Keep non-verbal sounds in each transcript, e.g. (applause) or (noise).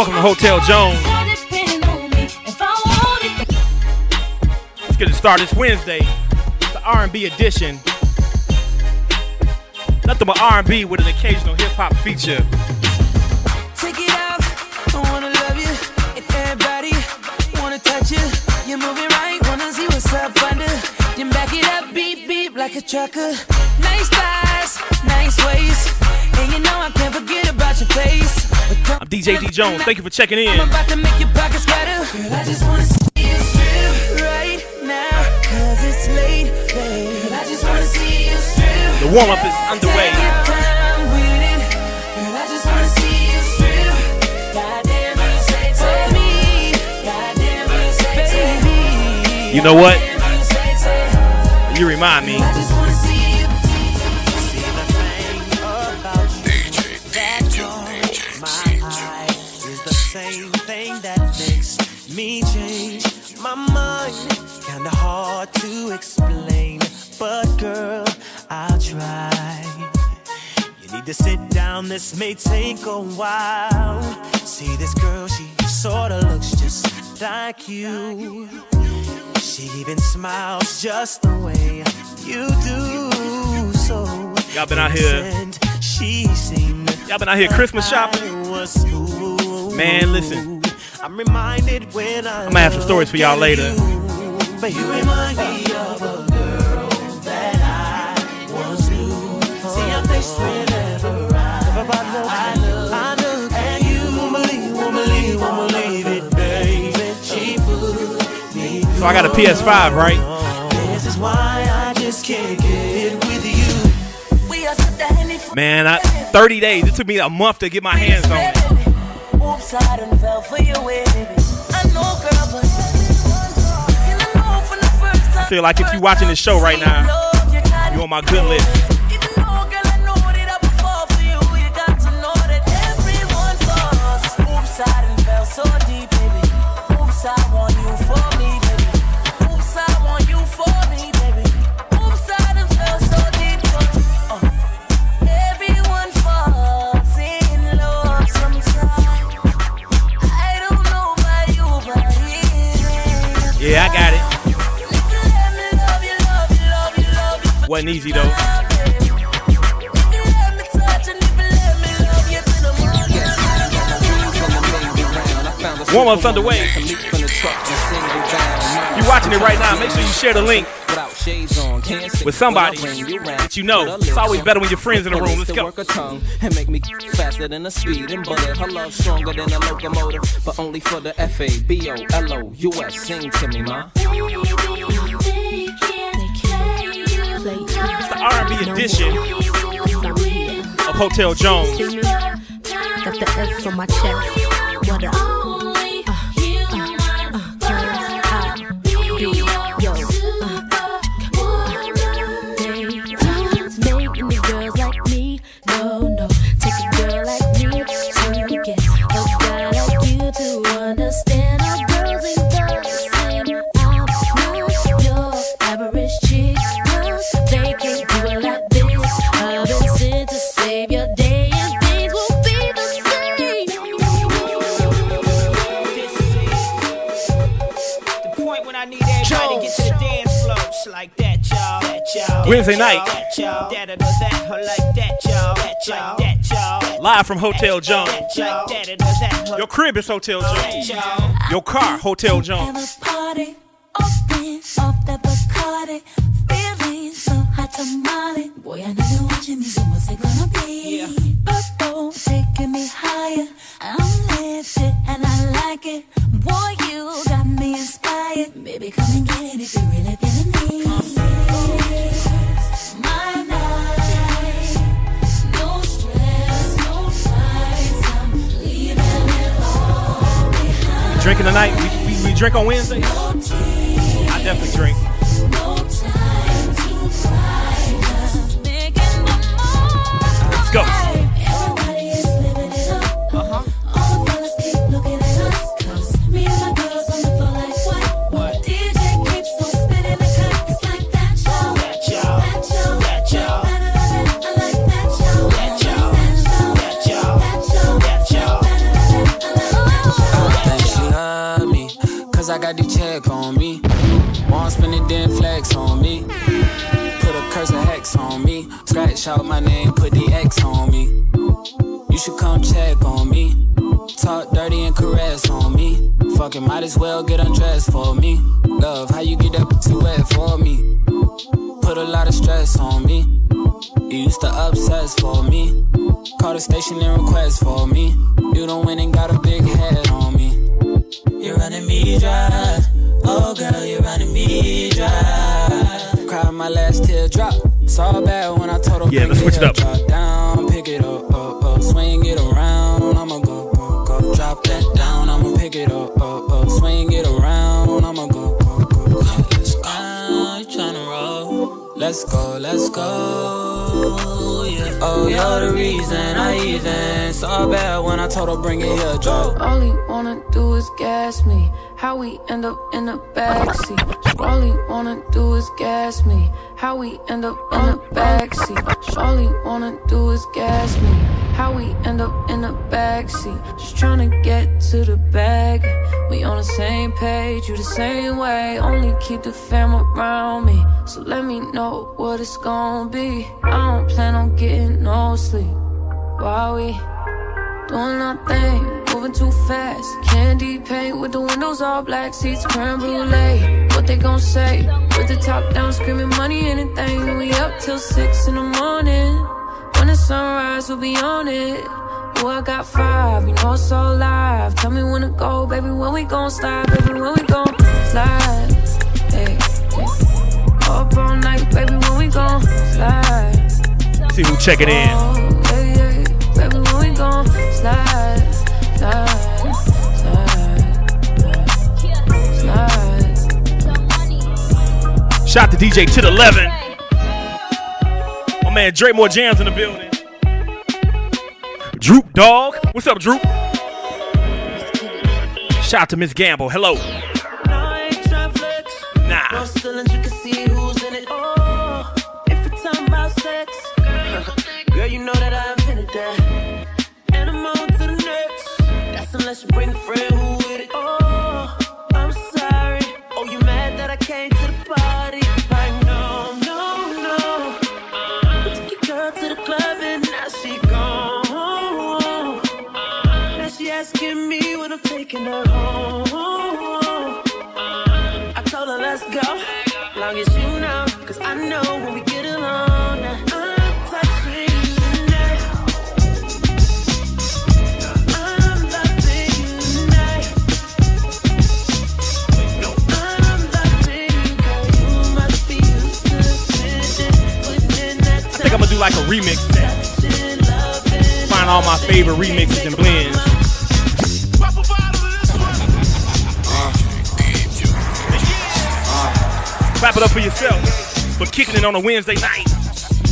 Welcome to Hotel Jones. Let's get it started. It's Wednesday. It's the R&B edition. Nothing but R&B with an occasional hip hop feature. Take it out. I wanna love you. And everybody wanna touch you. You're moving right. Wanna see what's up under. Then back it up. Beep, beep like a trucker. Nice thighs. Nice waist. And you know I can't forget about your face. I'm DJ D Jones. Thank you for checking in. I'm about to make your pockets better. Girl, I just wanna see you strip right now. Cause it's late, babe. Girl, I just wanna see you strip. The warm up is underway. Take your time with it. Girl, to sit down, this may take a while. See this girl, she sorta looks just like you. She even smiles just the way you do. So Y'all been out here. She Y'all been out here Christmas shopping. Man, listen. I'm reminded when I I'ma have some stories for y'all later. So I got a PS5, right? This is why I just can't get with you. We are Man, I, 30 days. It took me a month to get my hands on it. Oops, I done fell for your way, baby. I know, girl, but I know from the first time. I feel like if you're watching this show right now, you're on my good list. Wasn't easy though. Warm up's underway. You're watching it right now? Make sure you share the link with somebody that you know. It's always better when your friends in the room. Let's go. A tongue and make me faster than a speed and bullet. Her love stronger than a locomotive, but only for the F A B O L O U S. Sing to me, ma. R&B edition of Hotel Jones. Got the F on my chest. What up? That, y'all. Live from Hotel Jones. Your crib is Hotel Jones. Your car, Hotel Have Jones. a party, open off that Bacardi, feeling so hot tamale. Boy, I know you're watching me, so what's it gonna be? Purple, taking me higher. I'm lifted and I like it. Boy, you got me inspired. Baby, come and get it if you really feeling Drinking tonight? We, we, we drink on Wednesday? I definitely drink. Check on me. Won't spend it, then flex on me. Put a curse of hex on me. Scratch out my name, put the X on me. You should come check on me. Talk dirty and caress on me. Fucking might as well get undressed for me. Love, how you get up too wet for me? Put a lot of stress on me. You used to obsess for me. Call the station and request for me. You don't win and got a big head on me. You're running me dry. Oh girl, you're running me dry. Cried my last teardrop. Saw bad when I told her Yeah, let's switch it up. Drop down, pick it up, up, up, swing it around. I'ma go, go, go. Drop that down, I'ma pick it up, up, up, swing it around. I'ma go, go, go. Let's go. You tryna roll? Let's go, let's go. Oh, you're the reason I even saw bad when I told her bring it here, drop. All he wanna do is gas me. How we end up in the backseat. All he wanna do is gas me. How we end up in the backseat. All he wanna do is gas me. How we end up in the backseat. Just tryna get to the bag. We on the same page, you the same way. Only keep the fam around me. So let me know what it's gonna be. I don't plan on getting no sleep. While we Doing nothing, moving too fast. Candy paint with the windows all black, seats creme brulee. What they gon' say? With the top down, screaming money, anything. We up till six in the morning. When the sunrise, we'll be on it. Oh, I got five, you know it's all live. Tell me when to go, baby. When we gon' slide, baby. When we gon' slide. Hey, hey. Up all night, baby. When we gon' slide. See who checking in. Oh. Baby, when we gon' slide, slide, slide. Shout to DJ to the 11. My man Dre More Jams in the building. Droop Dog. What's up, Droop? Shout out to Miss Gamble. Hello. Nah. Unless you bring a friend who with it. Oh, I'm sorry. Oh, you mad that I came to the party? Like, no, no, no. We took your girl to the club and now she gone. Now she asking me when I'm taking her home. I told her let's go, long as you know, cause I know when we like a remix set. Find all my favorite remixes and blends. Clap it up for yourself for kicking it on a Wednesday night.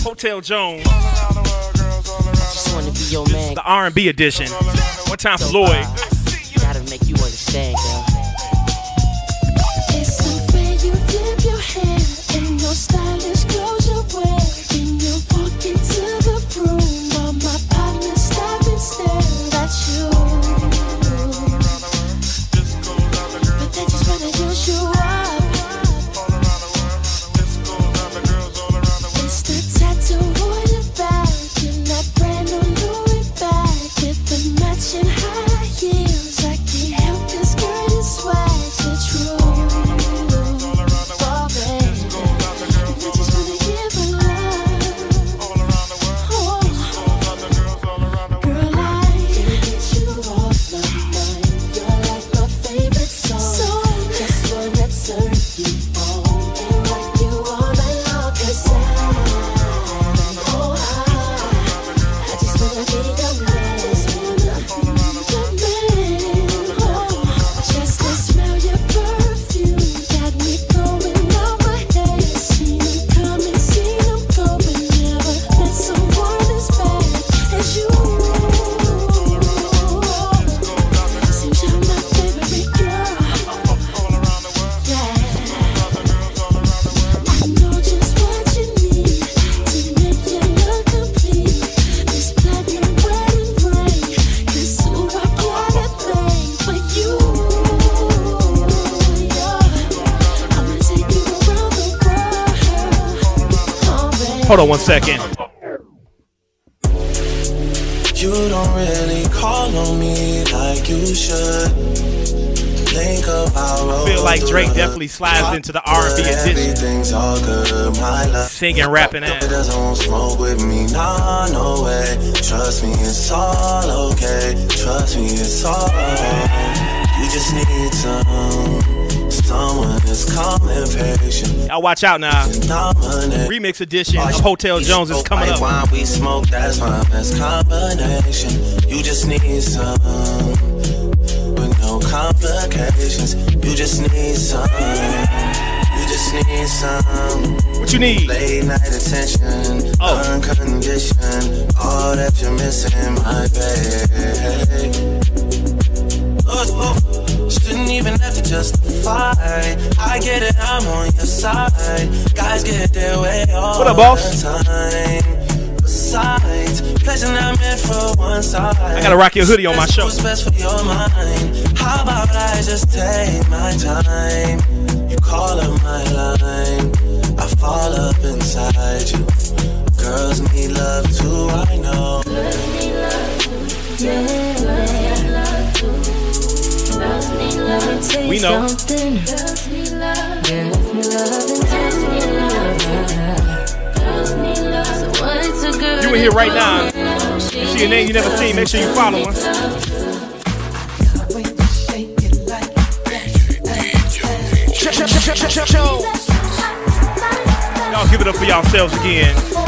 Hotel Jones, Just wanna be your man. the R&B edition. One time for Lloyd. On one second. You don't really call on me like you should. Think about Feel like Drake definitely slides into the R&B edition. All good, my love. Singing, rapping. It doesn't smoke with me, nah, no way. Trust me, it's all okay. Trust me, it's all. You just need some, Y'all watch out now. Remix edition of Hotel Jones is coming up. wine, we smoke, that's my best combination. You just need some, with no complications. You just need some, you just need some. What you need? Late night attention, Oh. unconditioned. All that you're missing, my babe. Oh, oh, shouldn't even have to justify. I get it, I'm on your side. Guys get their way all What up, boss? the time. Besides, pleasure not meant for one side. I gotta rock your hoodie on my show. What's best for your mind? How about I just take my time? You call up my line, I fall up inside you. Girls need love too, I know. We know. You in here right now. You see a name you never seen, make sure you follow her. Y'all give it up for yourselves again.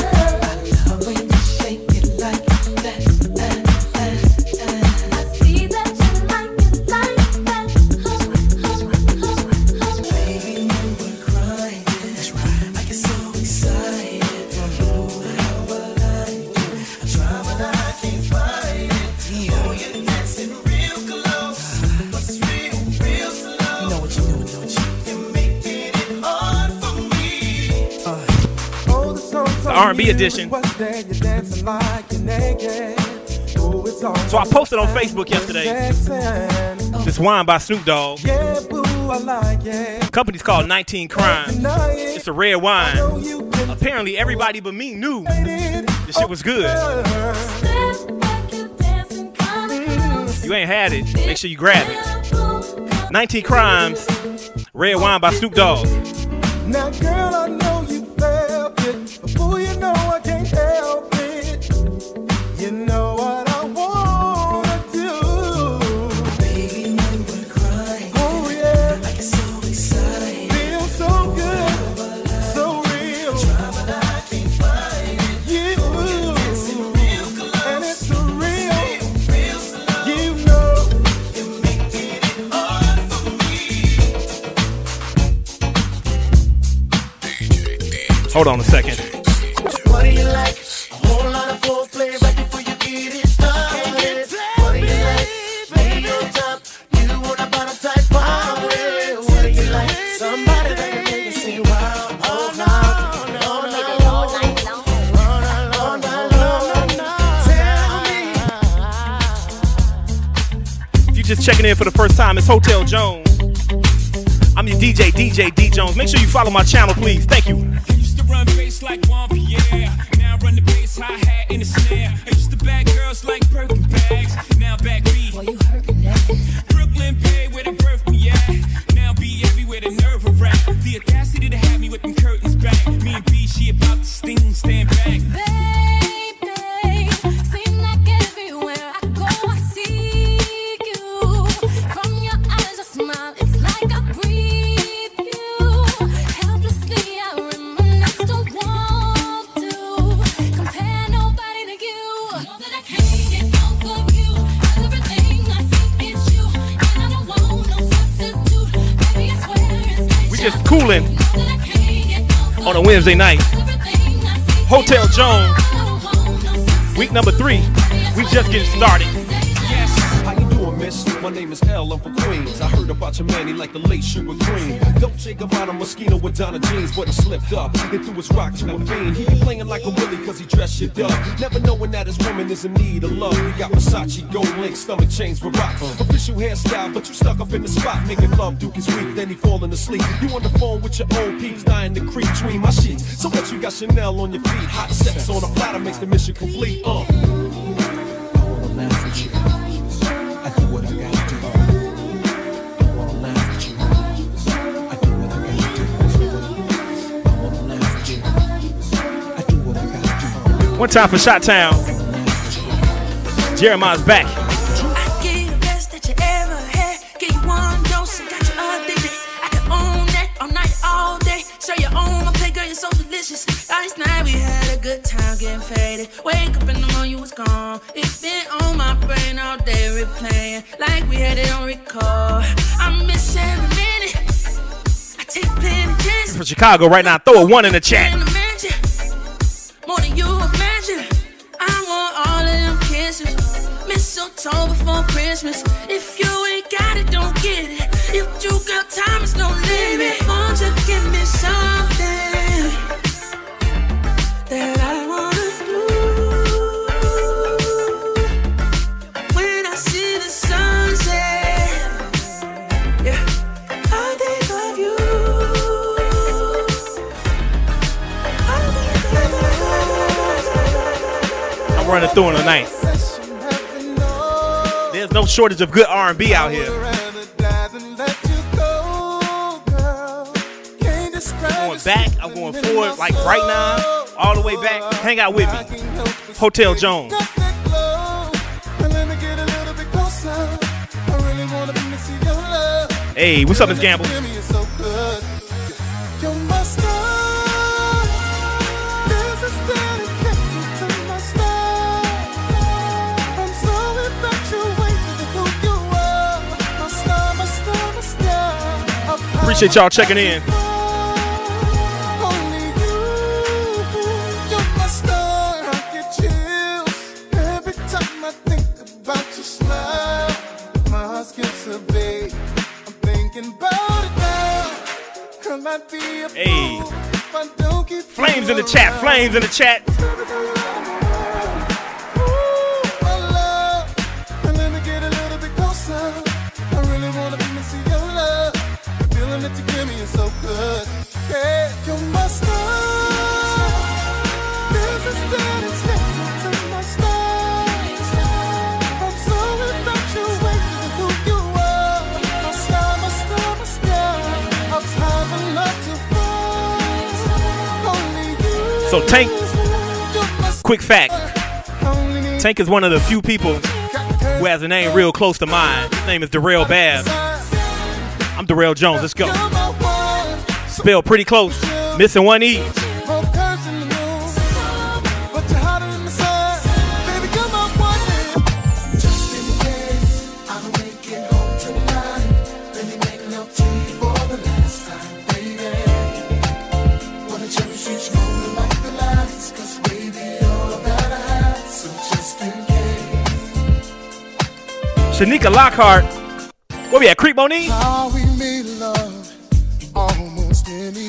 R&B edition. So I posted on Facebook yesterday. This wine by Snoop Dogg. Company's called 19 Crimes. It's a red wine. Apparently everybody but me knew this shit was good. You ain't had it. Make sure you grab it. 19 Crimes, red wine by Snoop Dogg. Tell me. If you just checking in for the first time, it's Hotel Jones. I'm your DJ, DJ D Jones. Make sure you follow my channel, please. Thank you. Like Juan Wednesday night. Hotel Jones, week number three. We just getting started. Heard about your man, he like the late sugar cream. Dolce Gabbana mosquito with Donna jeans, but he slipped up and threw his rock to a fiend. He be playing like a willy cause he dressed shit up. Never knowing that his woman is in need of love. He got Versace, gold link, stomach chains for rock. Official hairstyle, but you stuck up in the spot. Making love, Duke is weak, then he falling asleep. You on the phone with your old peeps, dying to creep between my sheets. So what you got Chanel on your feet? Hot sex on a platter makes the mission complete. Uh. Own my play, girl, you're so delicious. Last night we had a good time getting faded. Wake up in the morning, you was gone. It's been on my brain all day, replaying like we had it on record. I miss every minute. I take plenty chances. From Chicago right now. Throw a one in the chat. Before Christmas. If you ain't got it, don't get it. If you got time, it's no limit. Won't you give me something that I wanna do? When I see the sunset, yeah, I think of you. I'm running through in the tonight. There's no shortage of good R&B out here. Going back, I'm going forward, like right now, all the way back. Hang out with me. Hotel Jones. Hey, what's up, Miss Gamble? Appreciate y'all checking in. Hey. Flames in the chat. Flames in the chat. So Tank, quick fact. Tank is one of the few people who has a name real close to mine. His name is Darrell Babb. I'm Darrell Jones. Let's go. Spelled pretty close. Missing one E. Shanika Lockhart. Where we at? Creep Monique?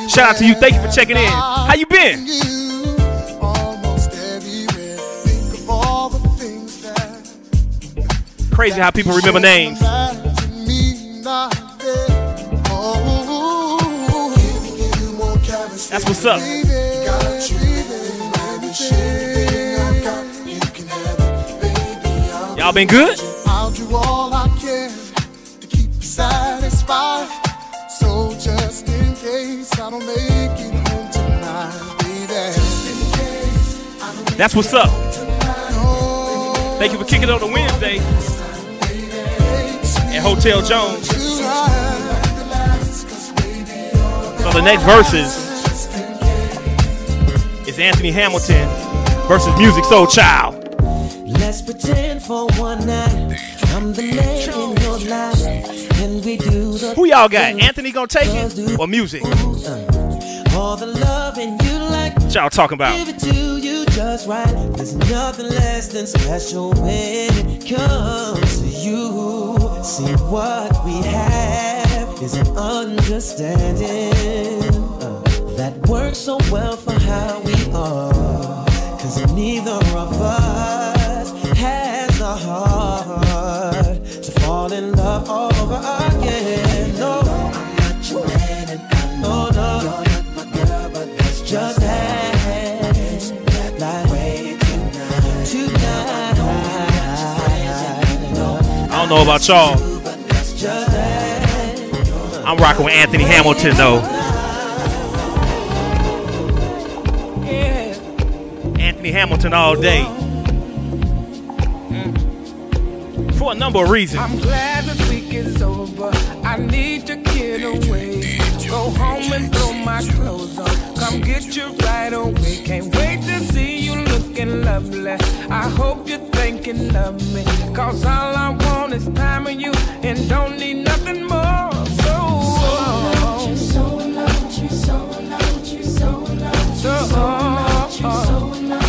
Shout out to you. Thank you for checking in. How you been? Crazy how people remember names. That's what's up. Y'all been good? That's what's up. Thank you for kicking it on a Wednesday at Hotel Jones. So the next verses is Anthony Hamilton versus Musiq Soulchild. Let's pretend for one night I'm the man in your life, and we do the Who y'all got? Anthony gonna take it or Musiq? Uh, all the love and you like. What y'all talking about? Just right. There's nothing less than special when it comes to you. See, what we have is an understanding uh, that works so well for how we are. Cause neither of us know about y'all. I'm rocking with Anthony Hamilton though. Anthony Hamilton all day. Mm. For a number of reasons. I'm glad this week is over. I need to get away. Go home and throw my clothes on. Come get you right away. Can't wait to see you looking lovely. I hope you're thinking of me. Cause all I want is time with you and don't need nothing more. So, so, you so, Let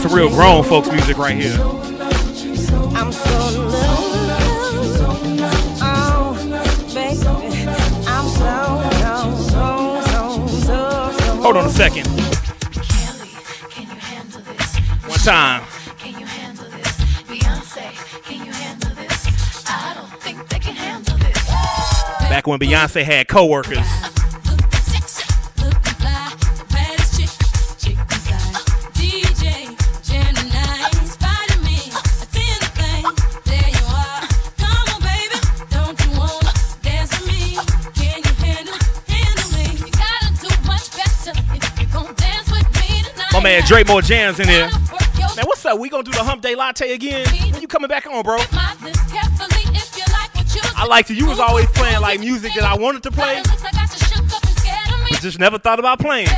like some real grown folks music right here. Hold on a second. One time. Back when Beyonce had coworkers. Man Dre More Jams in here. Man, what's up? We gonna do the Hump Day Latte again? When you coming back on, bro? I liked it. You was always playing like music that I wanted to play, but just never thought about playing.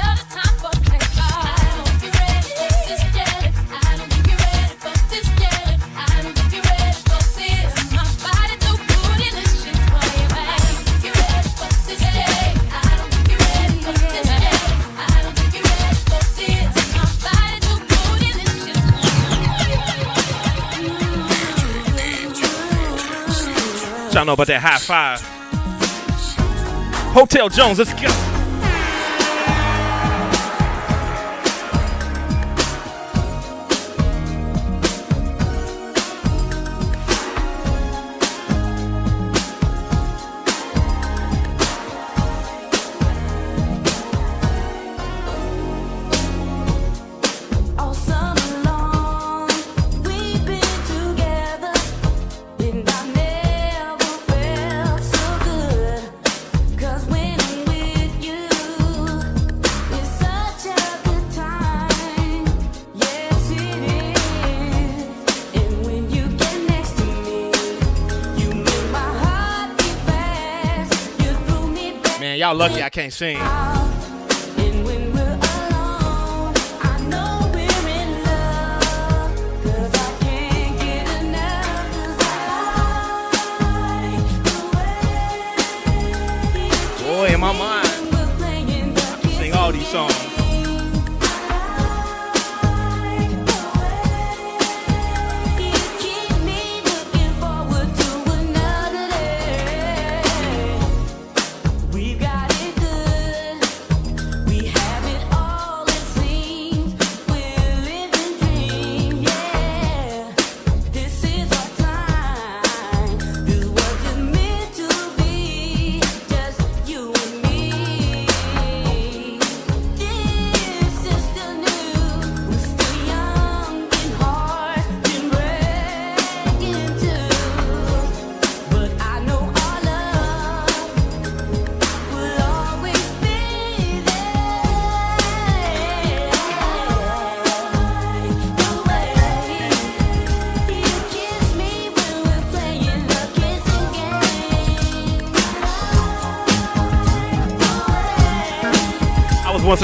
Y'all know about that high five. Hotel Jones, let's go. Y'all lucky I can't sing.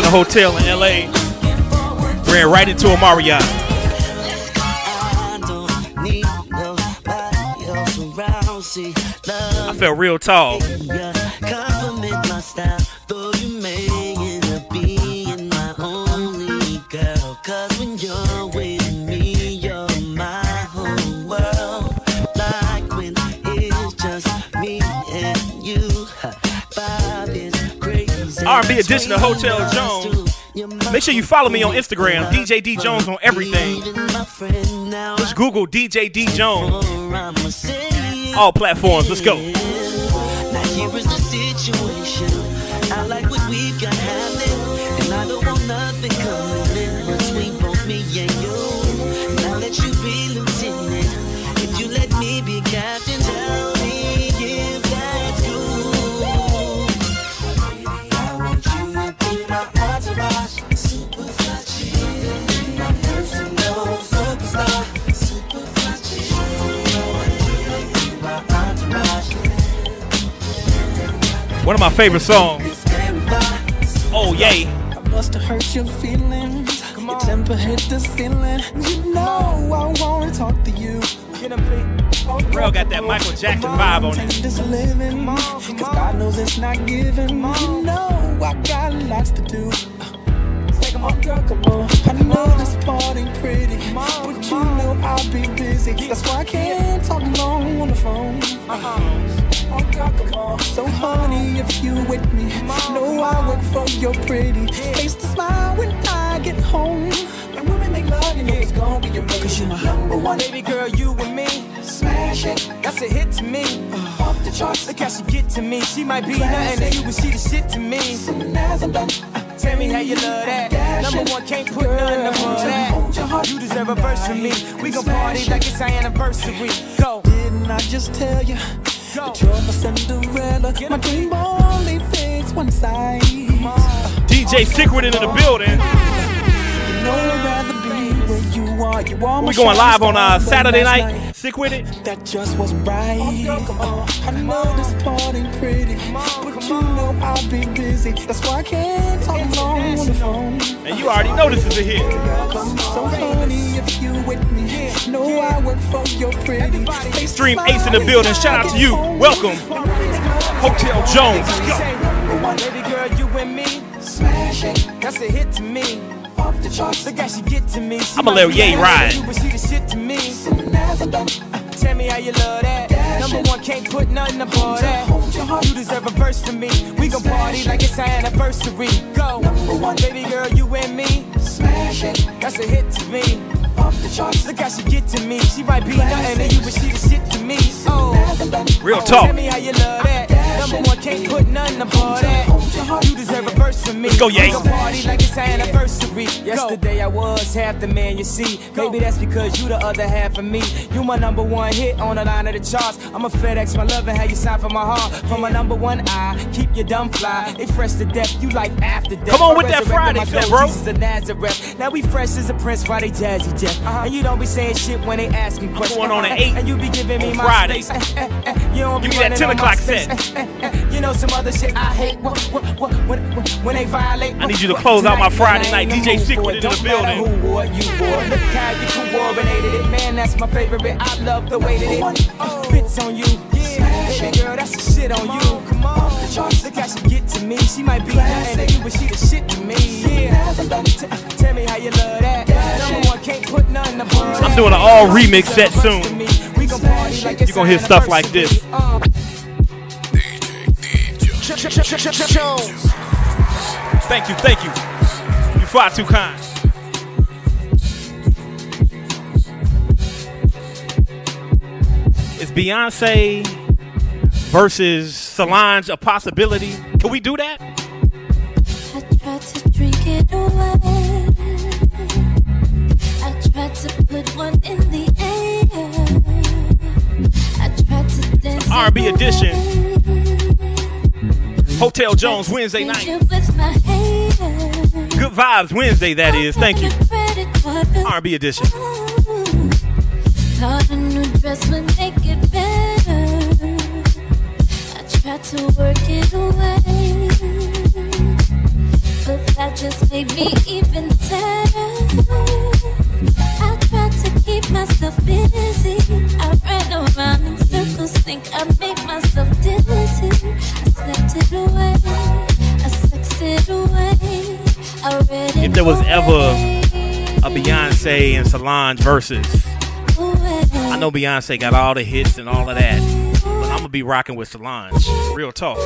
A hotel in LA. Ran right into a Marriott. I felt real tall. R&B edition of Hotel Jones. Make sure you follow me on Instagram, DJ D Jones on everything. Just Google DJ D Jones. All platforms. Let's go. Of my favorite songs. Oh yay. I must have hurt your feelings. Your temper hit the ceiling. You know I wanna talk to you. Real got that Michael Jackson vibe on it. Take this living, cause God knows it's not given. You know I got lots to do. Come on, girl, come on. I know this party pretty, but you know I'll be busy. That's why I can't talk long on the phone. Oh, girl, come on. So, honey, if you with me, know I work for your pretty face to smile when I get home. And when we make love, you know it's gonna be amazing. Cause you my number one. Baby girl, you and me. Smash it. That's a hit to me. Uh, off the charts. Look how she get to me. She might be nothing to you, but she the shit to me. As I'm done. Tell me how you love that. Number one, can't put nothing above that. You deserve a verse from me. We gon' party like it's our anniversary. Go. Didn't I just tell you? That you're my Cinderella. My dream only fits one size. DJ Secret into the building. You know I'd rather be where you are. You are We going live on uh, Saturday last night. Sick with it. That just wasn't right. Oh, I know this party pretty, but you know I'll be busy. That's why I can't talk long on the phone. And you already know this is a hit. So honey, if you with me, know I work for your pretty. Face Stream Ace in the building. Shout out to you. Welcome. Hotel Jones. Let's go. Baby girl, you and me. Smash it. That's a hit to me. Off the charts. Look how she get to me. She I'ma might let be Ye nothing ride. you, But she the shit to me. As I'm done. Tell me how you love that. Number one, can't put nothing above that. You deserve a verse from me. We gon' party like it's our anniversary. Go. Baby girl, you and me. Smash it. That's a hit to me. Off the charts. Look how she get to me. She might be nothing to you, but she the shit to me. Oh. Real talk. Tell me how you love that. Number one, can't put nothing above that. You deserve a verse from me. Let's go, Ye. Party like it's anniversary. Yesterday I was half the man you see. Maybe that's because you the other half of me. You my number one hit on the line of the charts. I'm a FedEx, my love and how you sign for my heart. For my number one eye, keep your dumb fly. They fresh to death, you like after death. Come on with that Friday my bro. Jesus of Nazareth. Now we fresh as a prince, they jazzy Jeff? Uh-huh. And you don't be saying shit when they asking questions. I'm going on at eight And you be giving me my Friday. space. (laughs) You don't Give be me that 10 o'clock set. (laughs) You know some other shit I hate. What, what, what, when, when, when they violate. I need you to close out my Friday night. DJ Secret for into the building. Who or you or look how you coordinated it, man. That's my favorite. I love the way that it fits on you. Yeah, baby girl, that's the shit on you. Come on, look how she get to me. She might be nothing to you, but she the shit to me. Yeah, T- tell me how you love that. Number one, can't put nothing above I'm doing an all remix set soon. You're gonna hear stuff like this. Thank you, thank you. You far too kind. Is Beyonce versus Solange a possibility? Can we do that? I tried to drink it away. I tried to put one in the air. I tried to dance. R&B edition. Hotel Jones Wednesday night. you with my haters. Good vibes Wednesday, that is. Thank you. R&B edition. Thought a new dress would make it better. I tried to work it away. But that just made me even sadder. I tried to keep myself busy. I ran around in circles, think I made myself dizzy. If there was ever a Beyonce and Solange versus, I know Beyonce got all the hits and all of that, but I'm gonna be rocking with Solange. Real talk.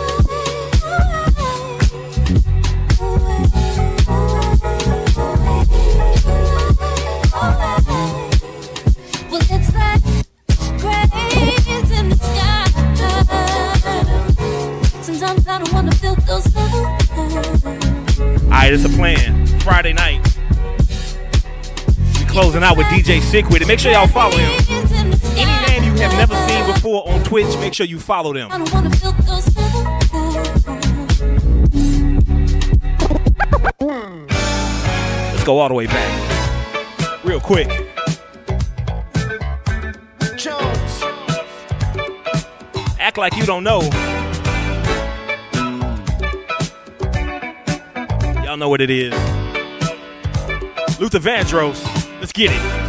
Alright, it's a plan. Friday night. We closing out with DJ Sick with it. Make sure y'all follow him. Any man you have never seen before on Twitch, make sure you follow them. I don't wanna feel those Let's go all the way back. Real quick. Jones. Act like you don't know. Know what it is. Luther Vandross. Let's get it.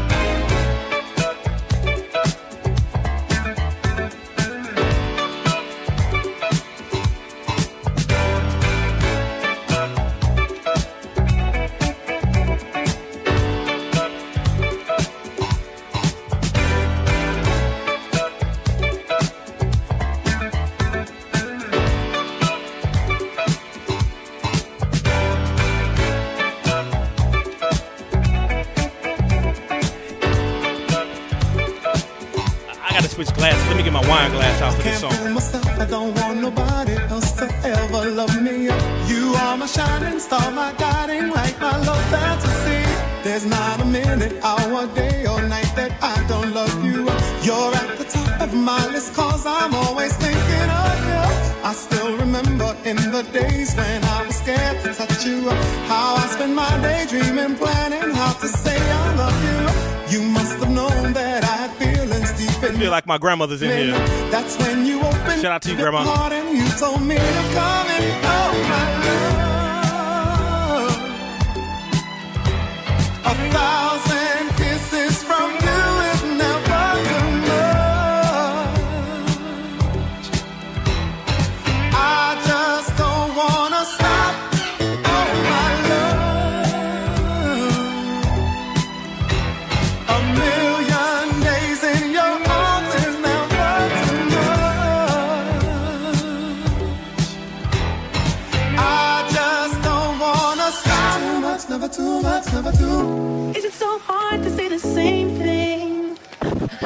Switch glasses. Let me get my wine glass out for this song. myself, I don't want nobody else to ever love me. You are my shining star, my guiding light, my love fantasy. There's not a minute, hour, day, or night that I don't love you. You're at the top of my list, cause I'm always thinking of you. I still remember in the days when I was scared to touch you. How I spent my day dreaming, planning how to say I love you. You feel like my grandmother's in here. that's when you opened Shout out to you, your Grandma. and you told me to come and oh my love. A thousand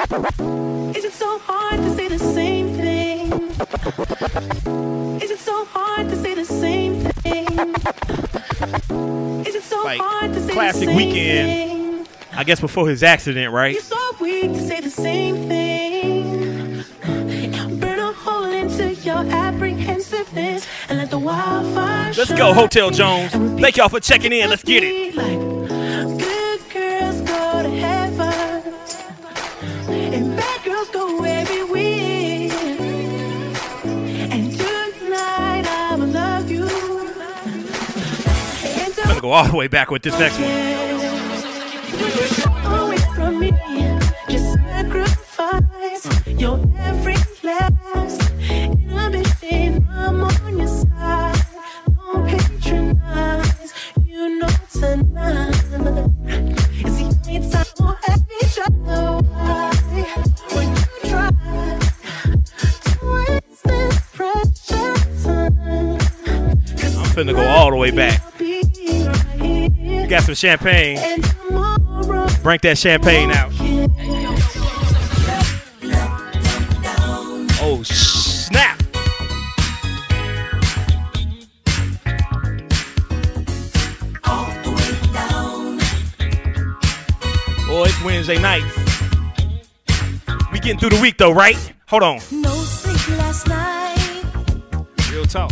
Is it so hard to say the same thing? Is it so hard to say the same thing? Is it so Like, hard to say classic the same weekend. thing? I guess before his accident, right? You're so weak to say the same thing. Burn a hole into your apprehensiveness and let the wildfire Let's go, Hotel Jones. Thank y'all for checking in. Let's get it. Gonna go all the way back with this next one. away from me, just sacrifice your every last inhibition. I'm on your side. Don't patronize. You know tonight is the only time we'll have each other. Why? When you try to waste this precious time, I'm finna go all the way back. Be right here. You got some champagne. And. Bring that champagne out. Oh, snap. Oh, it's Wednesday night. We getting through the week though, right? Hold on. No sleep last night. Real talk.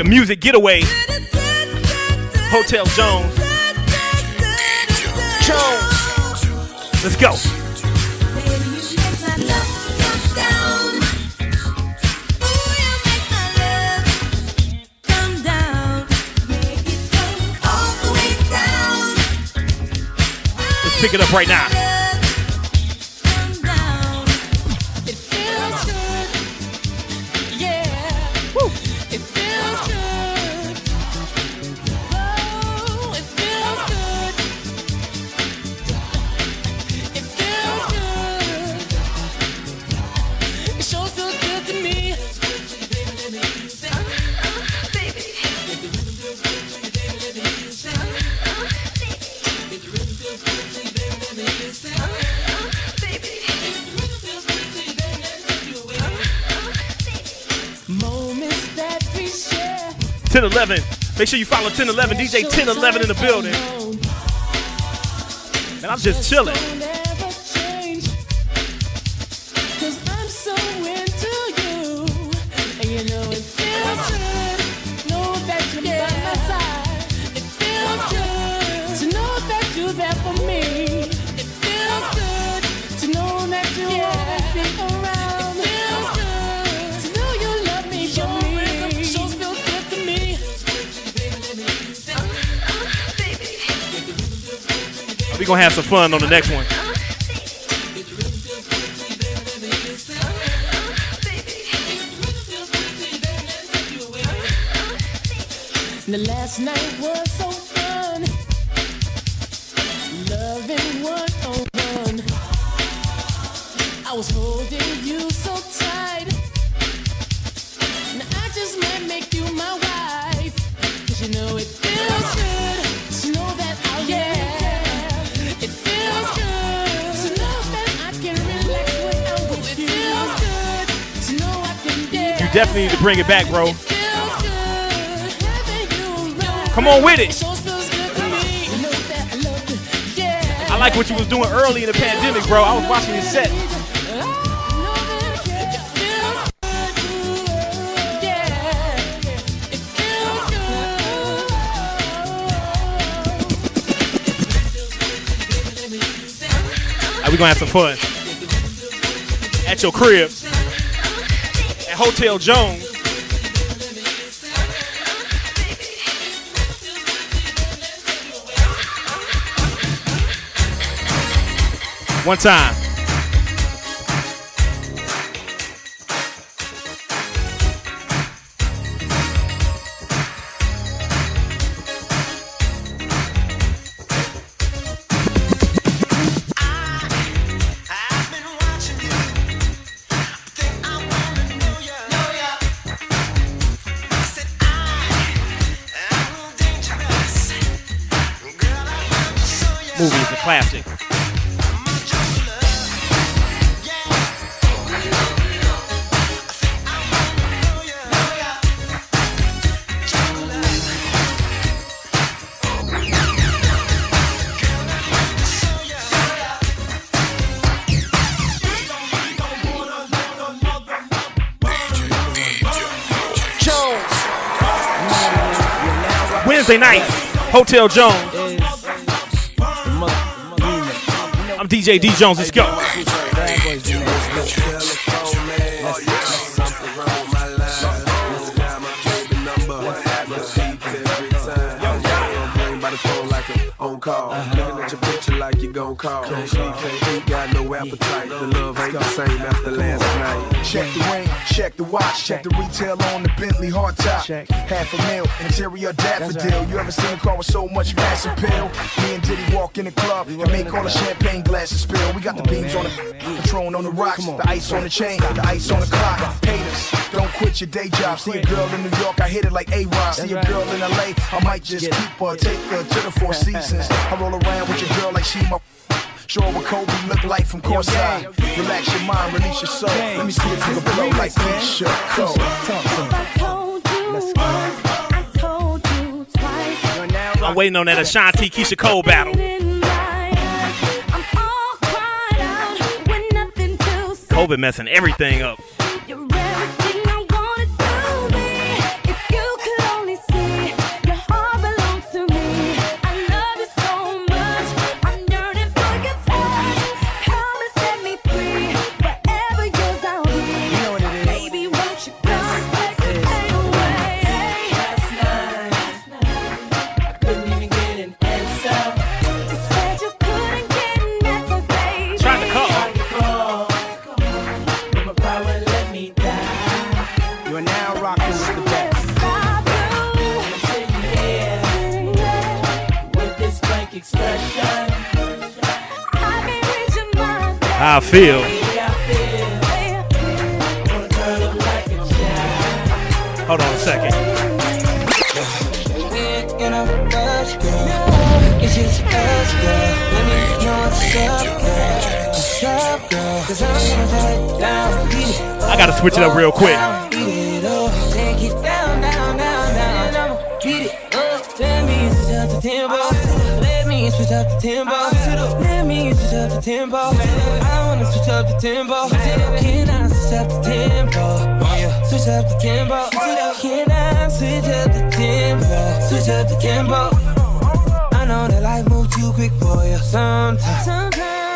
The music getaway. Hotel Jones. Jones. Let's go. Let's pick it up right now. Make sure you follow 1011. DJ 1011 in the building. And I'm just chilling. Going to have some fun on the next one. Bring it back, bro. Come on with it. I like what you was doing early in the pandemic, bro. I was watching your set. We're gonna have some fun. At your crib. At Hotel Jones. One time. Night, Hotel Jones. I'm DJ D Jones. Let's go. On call, looking at your picture like you gon' call. Can't sleep, can't eat, got no appetite. The love ain't the same after last night. Check the ring, check the watch, check the retail on the Bentley hardtop. Half a mil, interior daffodil. You ever seen a car with so much mass appeal? Me and Diddy walk in the club and make all the champagne glasses spill. We got the beams on the (laughs) Patron on the rocks, the ice on the chain, the ice on the clock. Haters, don't quit your day job. See a girl in New York, I hit it like A-Rod. See a girl in LA, I might just keep her, take her to the Four (laughs) Seasons. I roll around with your girl like she my Show what Kobe look like from courtside. Relax your mind, release your soul. Let me see if you can blow like this shook. Talk to I'm waiting on that Ashanti Keyshia Cole battle. COVID messing everything up. How I feel. Hold on a second. I gotta switch it up real quick. Let me switch up the tempo. Let me switch up the tempo. Me switch up the tempo. I wanna switch up the tempo. Can I switch up the tempo? Switch up the tempo. Can I switch up the tempo? Switch up the tempo. I know that life moves too quick for you sometimes.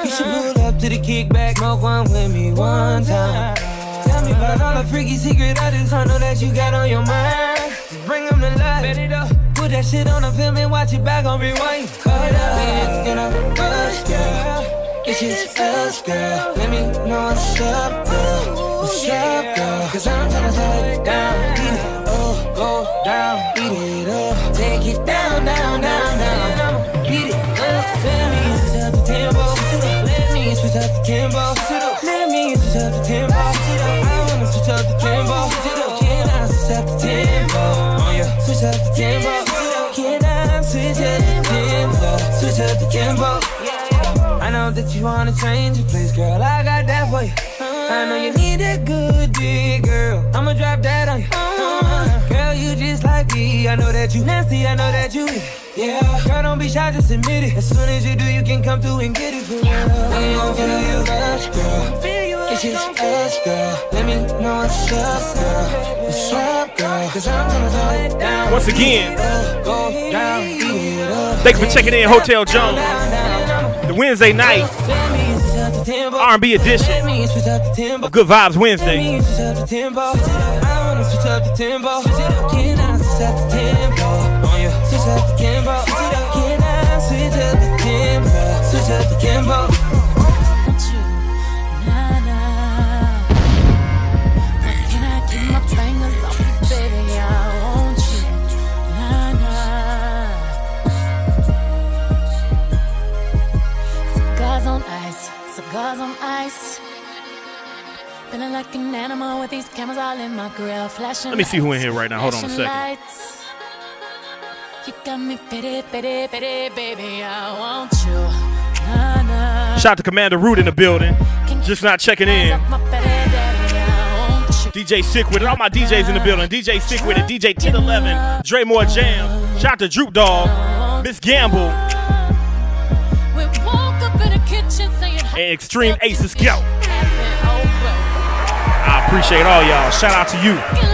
You should pull up to the kickback, smoke one with me one time. Tell me about all the freaky secret I just don't know that you got on your mind. Just bring them to life. Bet it up. Put that shit on the film and watch it back on rewind. Cut up. It's in It's just us, girl. Let me know what's up, girl. What's up, girl? Cause I'm tryna it down. Beat it up, go down. Beat it up. Take it down, down, down, down. Beat it up. Let me switch up the tempo. Let me switch up the tempo. Let me switch up the tempo. I wanna switch up the tempo. Can I switch up the tempo? Oh, switch up the tempo. Can I switch up the tempo? Switch up the tempo. I know that you wanna change your place, girl. I got that for you. I know you need a good dick, girl. I'ma drop that on you. Uh, Girl, you just like me. I know that you nasty. I know that you. Yeah, girl, don't be shy, just admit it. As soon as you do, you can come through and get it for real. We gon' feel you rush, girl. It's just us, girl. Let me know what's up, girl. What's up, girl? Cause I'm gonna slow it down. Once again, Go down, beat it up. thanks for checking in, Hotel Jones. Wednesday night R&B edition Good Vibes Wednesday. Switch up the tempo. Cigars on ice. Feeling like an animal with these cameras all in my grill, flashing. Let me see who in here right now. Hold on a second. lights. You got me pity, pity, pity, baby. I want you. Nah, nah. Shout out to Commander Root in the building. Just not checking in. DJ Sick with it. All my DJs in the building. DJ Sick with it. DJ 1011. Dre Moore Jam. Shout out to Droop Dog. Miss Gamble. And Extreme Aces Go. I appreciate all y'all. Shout out to you.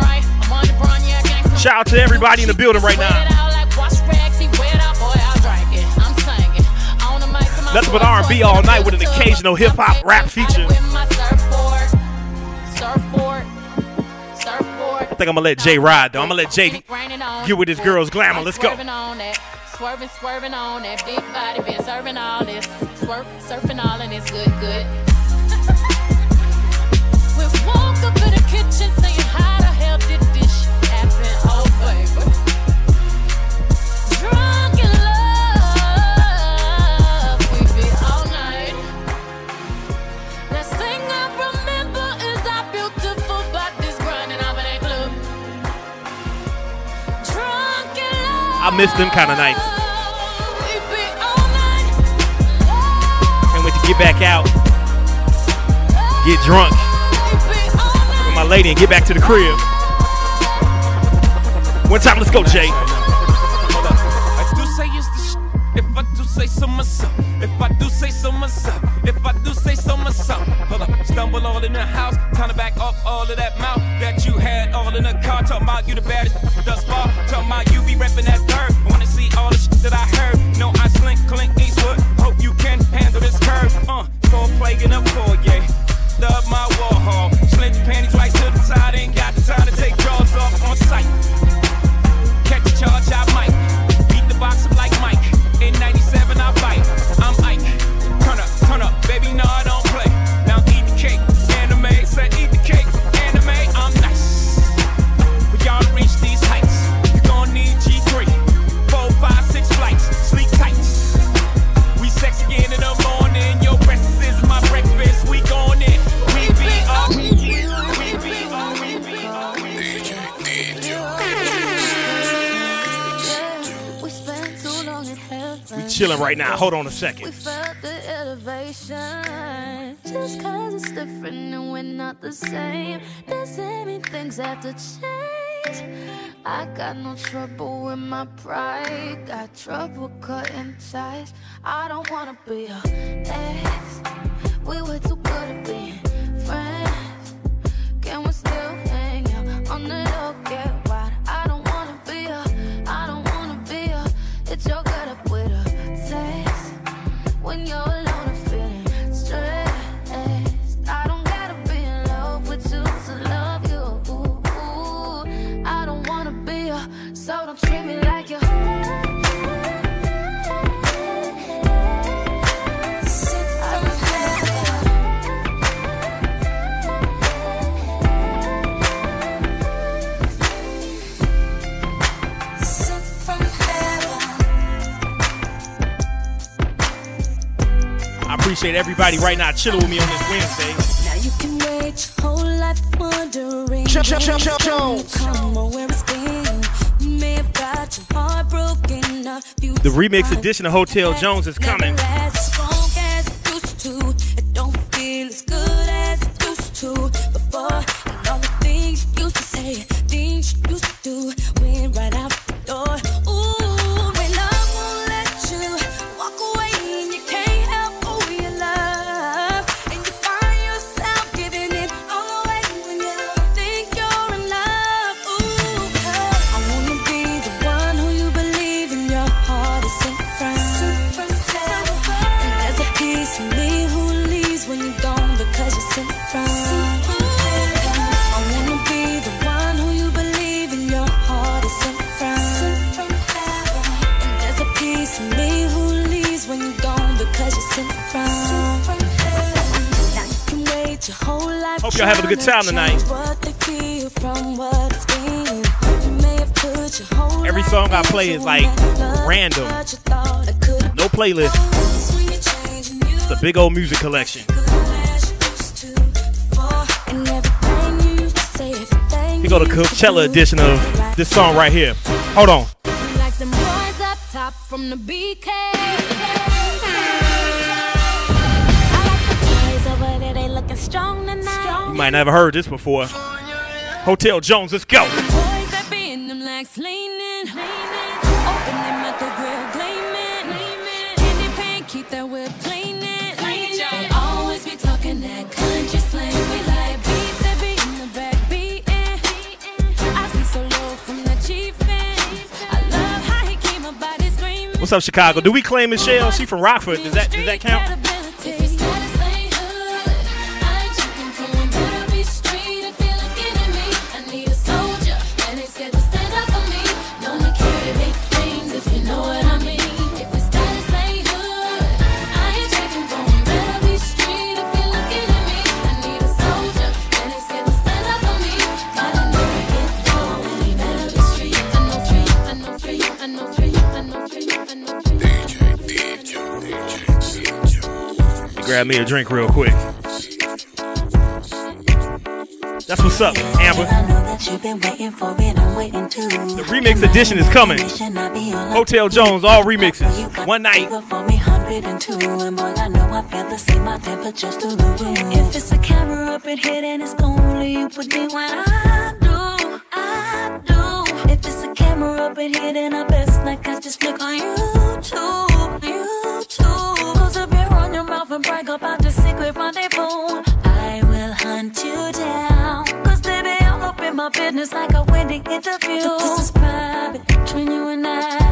Right. I'm on the brown, yeah, gangsta. Shout out to everybody in the building right now. it out like wash rags, he wet out, boy, I'm drinking. I'm singing. On the mic to my Nothing but R&B all night with an occasional hip hop rap feature. I think I'm gonna let Jay ride though. I'm gonna let Jay get with his girl's glamour. Let's go. Swerving Swerving, on that big body, been serving all this. Swerp, surfing all and it's good, good. I miss them kind of nights. Can't wait to get back out, get drunk with my lady, and get back to the crib. One time, let's go, Jay. I do say it's the sh- if I do say so myself. If I do say so myself. If I do say so myself. Hold up, stumble all in the house. Time to back up all of that mouth that you had all in the car. Talking about you the baddest thus far. Talking about you be repping that third. I wanna see all the shit that I heard. No, I slink, clink, Eastwood. Hope you can handle this curve. Uh, plague in the foyer. Love my chilling right now. Hold on a second. We felt the elevation. Just cause it's different and we're not the same. Doesn't have to change. I got no trouble with my pride. Got trouble cutting ties. I don't wanna be your ex. We were too good at being friends. Can we still hang out on the? Get appreciate everybody right now chilling with me on this Wednesday. Now you can wait your whole life wondering Ch- ch- ch- ch- when come or where it's been. You may have got your heart broken a few The remix edition of Hotel Jones is coming. Hope y'all having a good time tonight. Every song I play is like random. No playlist. It's a big old music collection. you go to Coachella edition of this song right here. Hold on. Chief heard this before. Hotel Jones, let's go. What's up, Chicago? Do we claim Michelle? She from Rockford. Does that does that count? Grab me a drink real quick. That's what's up, Amber. The remix edition is coming. Hotel Jones, all remixes. One night. If it's a camera up in here, then it's only you put me when I do, I do. If it's a camera up in here, then I best not catch this flick on YouTube. And brag about the secret rendezvous, I will hunt you down. Cause baby, I'm up in my business like a wedding interview. This is private between you and I.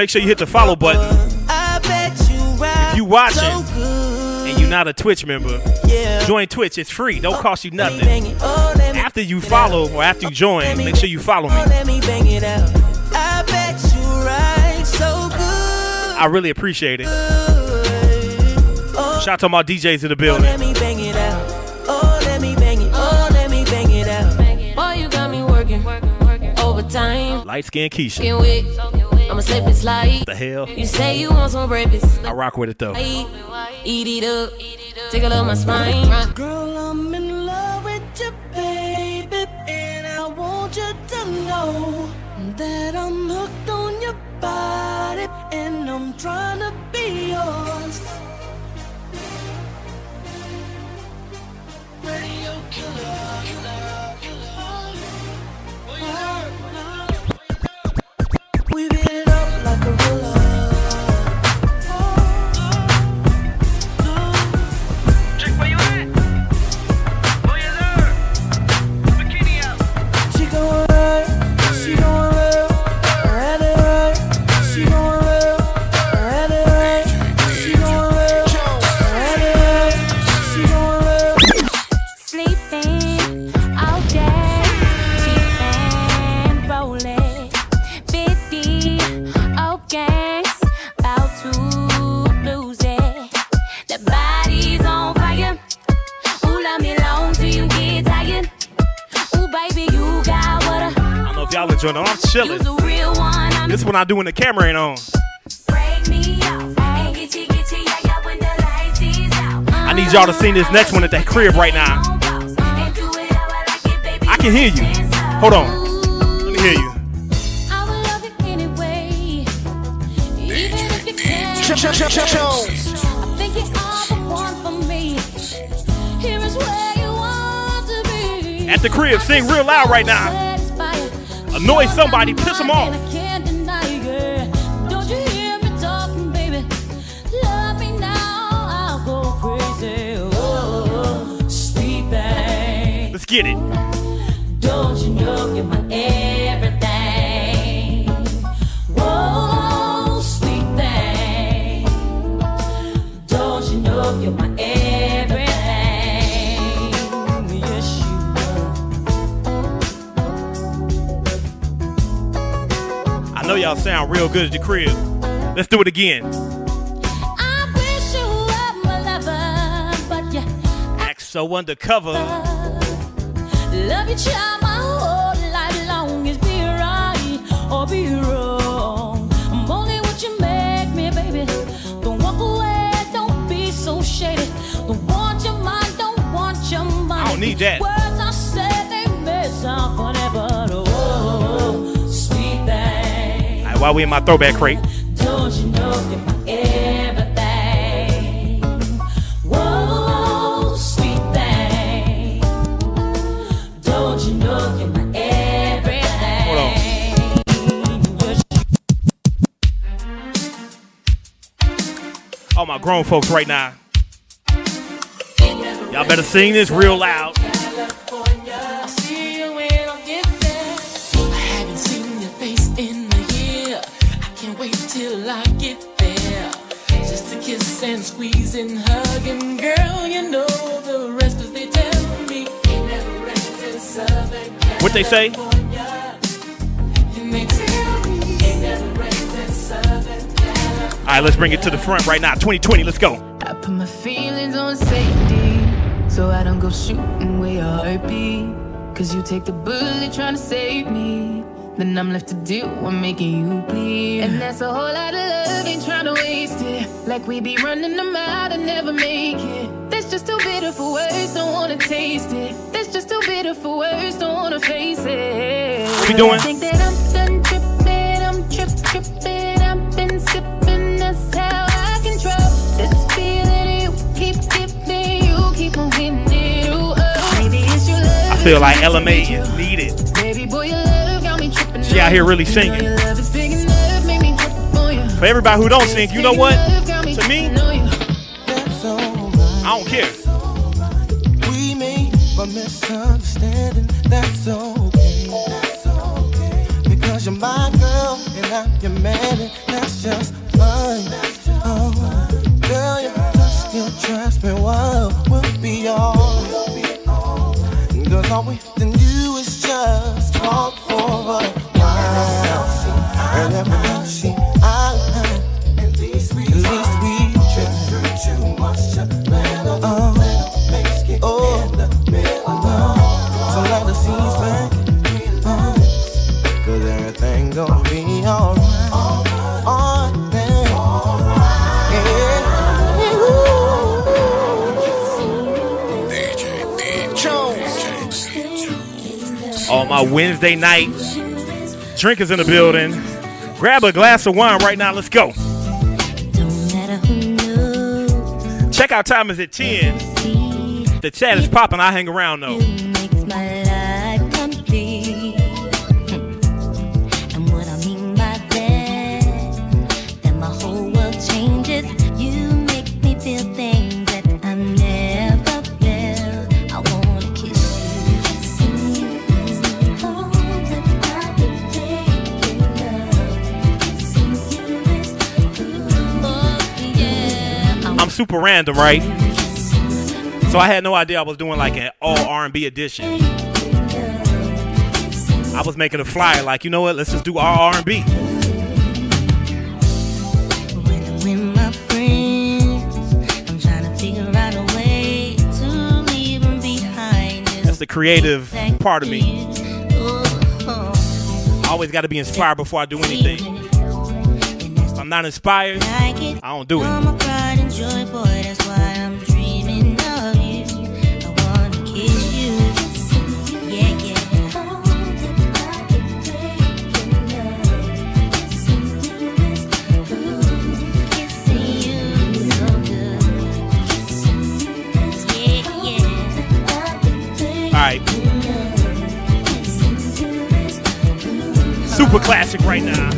Make sure you hit the follow button. You ride If you watching and you're not a Twitch member, Yeah. join Twitch. It's free. Don't uh, cost you nothing. it, oh, let me After you follow or after you join, make sure you follow Oh, me. let me bang it out. I bet you ride so good. I really appreciate it. Oh, Shout out to my DJs in the oh, building. let me bang it out. Oh, let me bang it. Oh, let me bang it out. Boy, you got me working overtime. Light skin Keisha. Get. I'ma slip and slide. The hell? You say you want some breakfast. I rock with it though. Eat, eat it up. Take a look at my spine. Girl, I do when the camera ain't on. break me off. And get you, get you, yeah, yeah, when the lights is out. I need y'all to sing this next one at that crib right now. I can hear you. Hold on. Let me hear you. At the crib, sing real loud right now. Annoy somebody, piss them off. Get it. Don't you know you're my everything? Whoa, sweet thing. Don't you know you're my everything? Yes, you I know y'all sound real good at the crib. Let's do it again. I wish you were my lover, but you Act so undercover. Love your child my whole life long. Is be right or be wrong. I'm only what you make me, baby. Don't walk away, don't be so shady. Don't want your mind, don't want your money. I don't need that. Words I say they sound funny, but oh, sweet thing. Right, while we in my throwback crate. Don't you know grown folks right now. Y'all better sing this real loud. And squeeze and hug and girl, you know the rest they tell me. What they say? Right, let's bring it to the front right now. 2020, let's go. I put my feelings on safety so I don't go shooting where your heart be. Cause you take the bullet trying to save me. Then I'm left to do I'm making you bleed. And that's a whole lot of love, ain't trying to waste it. Like we be running them out and never make it. That's just too bitter for words, don't wanna taste it. That's just too bitter for words, don't wanna face it. What we doing? Feel like LMA is needed. Baby boy, your love got me tripping. She out here really singing. Your love is big enough, make me trip on you. For everybody who don't sing, you know what? To me, I don't care. We made a misunderstanding. That's okay. That's okay. Because you're my girl and I'm your man, we? Can my Wednesday night, drinkers in the building. Grab a glass of wine right now. Let's go. Check out time is at 10. The chat is popping. I hang around though. Super random, right? So I had no idea I was doing like an all R&B edition. I was making a flyer like, you know what? Let's just do all R&B. with my friends. I'm trying to figure out a way to leave them behind. That's the creative part of me. I always got to be inspired before I do anything. If I'm not inspired, I don't do it. super classic right now.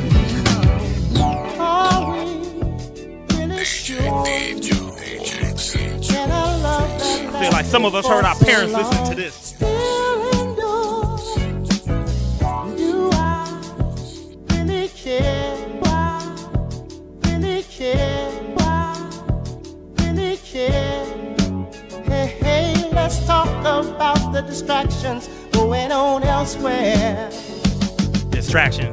I feel like some of us heard our parents listen to this. Distractions going on elsewhere. Distraction.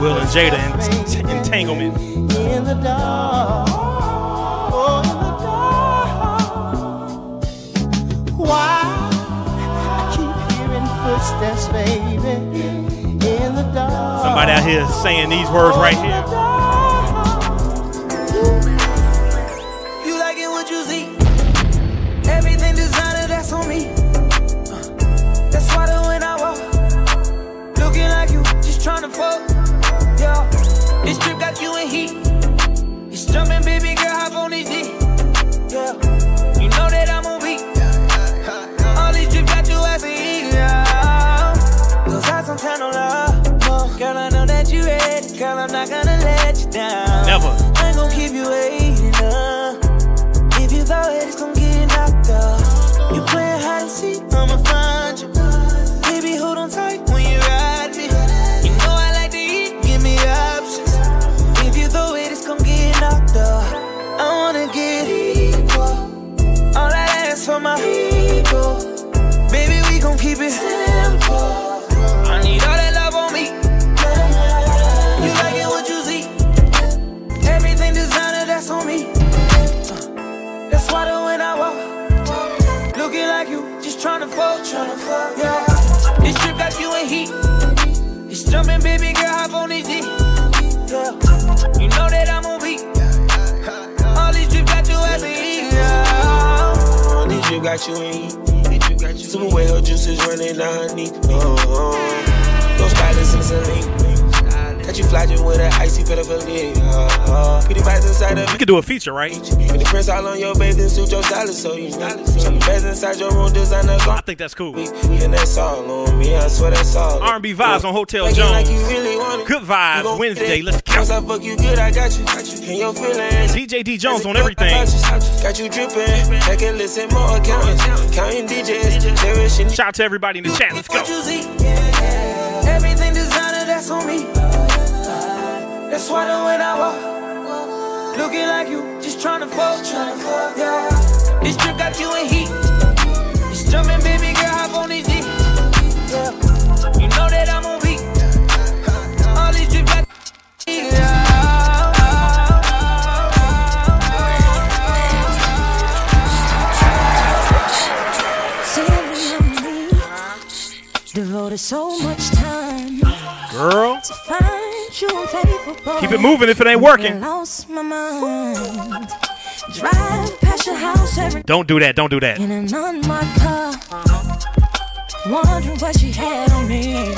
Will and Jada (laughs) entanglement. in the dark. Oh, in the dark. Why? I keep hearing footsteps, baby, in the dark. Somebody out here saying these words right here. Not gonna let Yeah, These you got you in heat. Super whale juices running down her knee. Oh, uh-huh. those stylus and Celine. Got you flashing with an icy of. Uh, pretty vibes inside of We could do a feature, right? With the prints all on your bathing suit, your stylist, so you know. Beds inside your room, designer I think that's cool. And that's all on me, I swear that's all. R&B vibes on Hotel Like like you Jones. really want it. Good vibes Wednesday. Let's. Once I fuck you good, I got you. And your feelings. DJ D Jones on everything. Got you dripping. Take a listen, more accountants. Counting DJs. Cherishing. Shout out to everybody in the chat. Let's go. what you see. Everything designer, that's on me. That's why when I walk, looking like you, just fuck, tryna fuck. Yeah, this trip got you in heat. It's jumping, baby girl, hop on this D. Yeah, you know that I'm on beat. All these got Devoted so much time Girl, to find. Keep it moving if it ain't working. Lost my mind. Drive past your house every Don't do that. Don't do that. in an unmarked car. Wondering what she had on me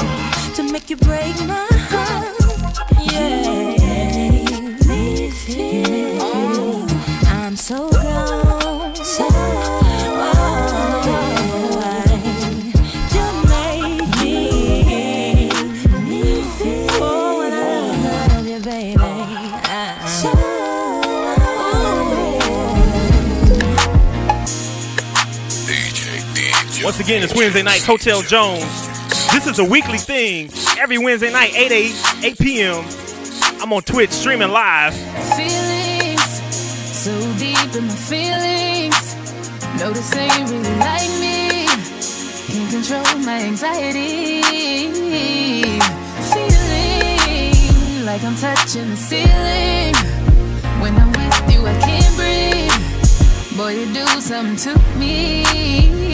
to make you break my heart. Yeah. Me feel oh, I'm so gone. So Once again, it's Wednesday night, Hotel Jones. This is a weekly thing. Every Wednesday night, 8 8, 8 p.m. I'm on Twitch streaming live. Feelings so deep in my feelings. Notice they really like me. Can't control my anxiety. Feeling like I'm touching the ceiling. When I'm with you, I can't breathe. Boy, you do something to me.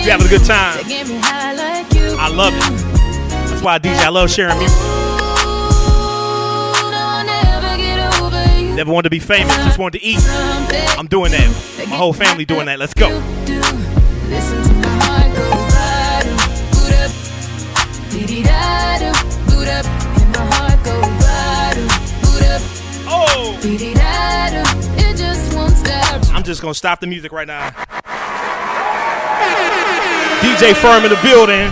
Something. You having a good time? that get me high like you. I love it. That's why DJ. I love sharing music. Never wanted to be famous, just wanted to eat. I'm doing that. My whole family doing that. Let's go. Listen to my heart go bottom, boot up, dee dee da do, boot up, and my heart go bottom, boot up, oh, dee dee da do, it just won't stop. I'm just gonna stop the music right now. DJ Firm in the building.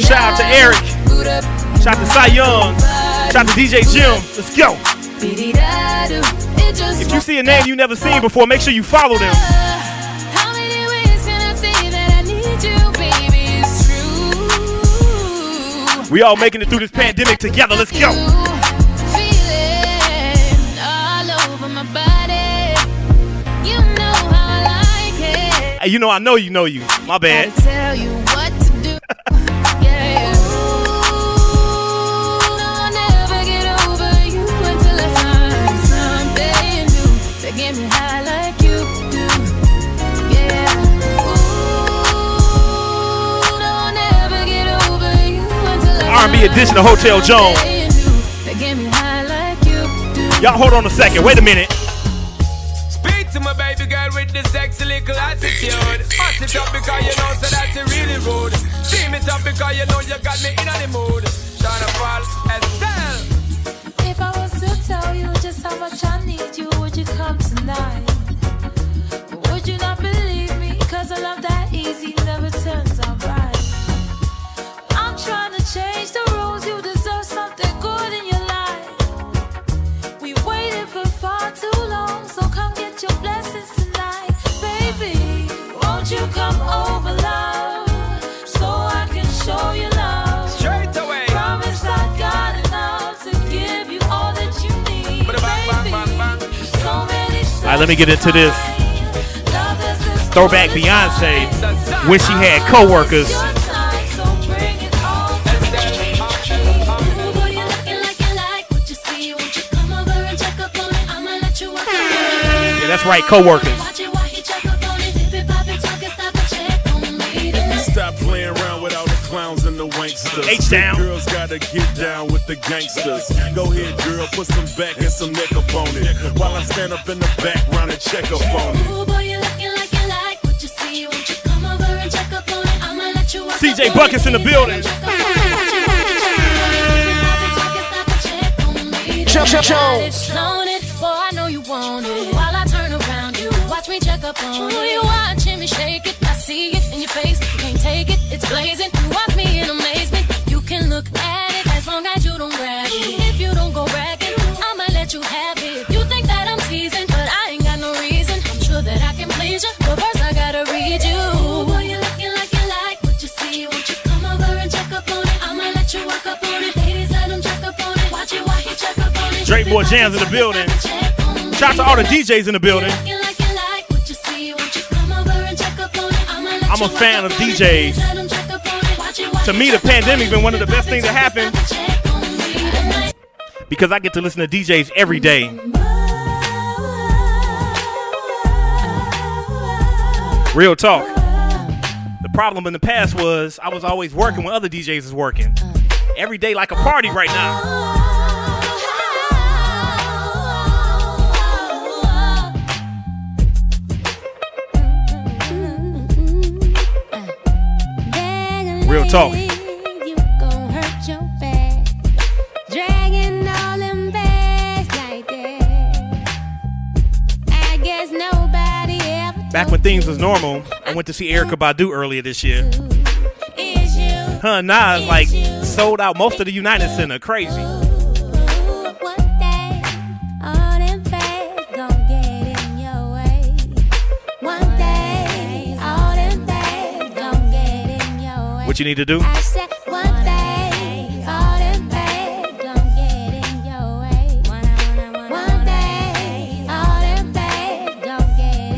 Shout out to Eric. Shout out to Cy Young. Shout out to DJ Jim. Let's go. If you see a name you never seen before, make sure you follow them. How many ways can I say that I need you, baby? It's true. We all making it through this pandemic together. Let's go. (laughs) Ooh, know, I'll never get over you until I R&B edition of Hotel Jones. that get me high like you do. Y'all hold on a second. Wait a minute. It up because you know so that really rude. Steam it up because you know you got me in the mood. Tryna fall Estelle. If I was to tell you just how much I need you, would you come tonight? Would you not believe me? Cause a love that easy never turns out right. I'm trying to change the rules, you deserve right, let me get into this. Throwback Beyonce when she had coworkers. Yeah, that's right, coworkers. H down. Girls gotta get down with the gangsters. Go ahead, girl, put some back and some neck up on it. While I stand up in the background and check up on it. CJ Buckets in the building. Jones. Boy, I know you want it. While I turn around, you watch me check up on it. You watching me shake it. I see it in your face. You can't take it. It's blazing. You watch me in amazement. Can look at it as long as you don't grab it. If you don't go bragging, I'ma let you have it. You think that I'm teasing, but I ain't got no reason. I'm sure that I can please you, but first I gotta read you. Boy, you looking like you like what you see. Won't you come over and check up on it? I'ma let you walk up on it. Ladies, let 'em check up on it. Watch it while he check up on it. Drake Boy Jams in the building. Shout out to all the DJs in the building. I'm a fan of DJs. To me, the pandemic's been one of the best things that happened because I get to listen to DJs every day. Real talk. The problem in the past was I was always working when other DJs was working. Every day like a party right now. Real talk. Back when things was normal, I went to see Erykah Badu earlier this year. Huh, Nas like sold out most of the United Center. Crazy. What you need to do?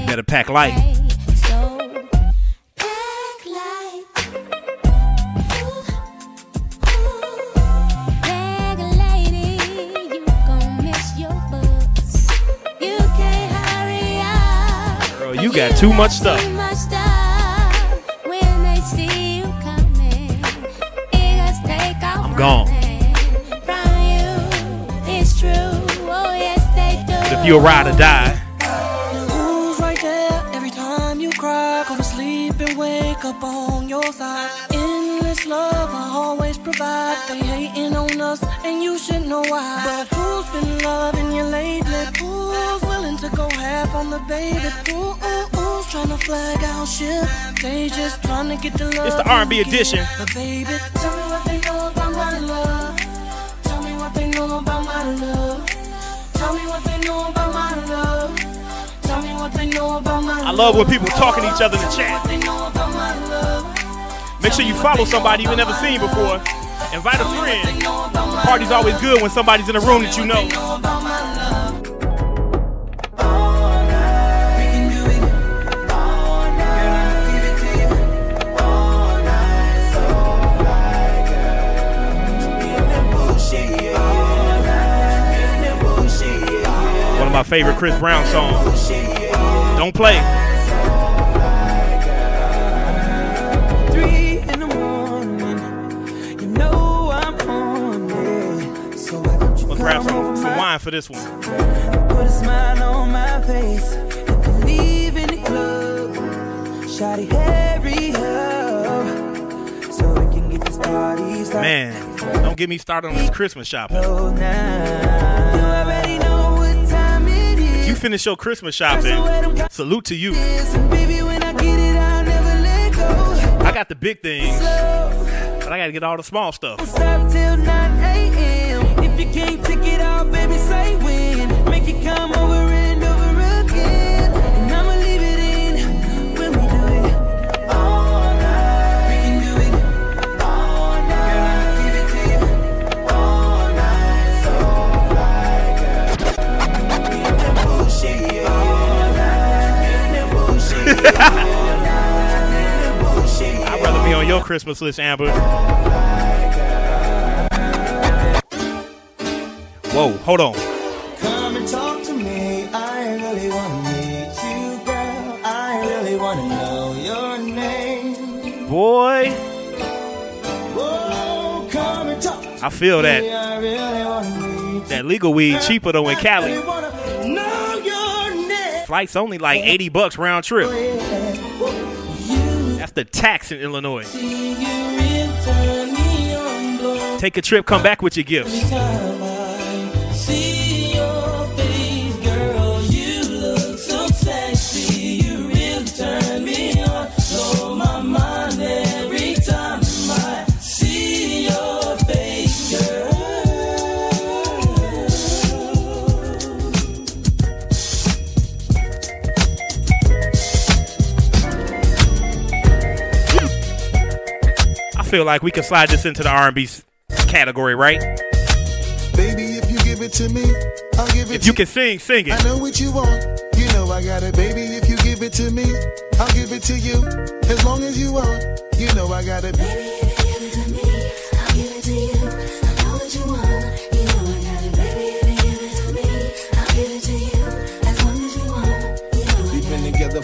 Better pack light. You got too much stuff. Gone. But if you a ride or die, Who's right there every time you cry? Go to sleep and wake up on your side. Endless love I always provide. They hating on us and you should know why. But who's been loving you lately? Who's willing to go half on the baby? Who's trying to flag out shit? They just trying to get the love. It's the R&B edition. But baby, about my love. Tell me what they know about my love. Tell me what they know about my I love when people talking to each other in the chat. They know about my love. Make sure you follow somebody you've never seen before. Invite a friend. The Party's always good when somebody's in the room that you know. Favorite Chris Brown song. Don't play. Three in the morning, you know I'm on it. So why don't you Let's grab some, some wine for this one. Put a smile on my face and leave in the club. Shawty, hurry up so we can get this party started. Man, don't get me started on this Christmas shopping. Finish your Christmas shopping. Salute to you. I got the big things, but I gotta get all the small stuff. I'd rather be on your Christmas list, Amber. Whoa, hold on. Come and talk to me. I really wanna meet you, girl. I really wanna know your name. Boy, Whoa, come and talk. to I feel that. Really That legal weed cheaper though in. Cali. Flight's only like 80 bucks round trip. That's the tax in Illinois. Take a trip, come back with your gifts. Feel like we can slide this into the R&B category, right? Baby, if you give it to me, I'll give it If you can sing, sing I it. know what you want. You know I got it, baby. If you give it to me, I'll give it to you. As long as you want, you know I got it. We've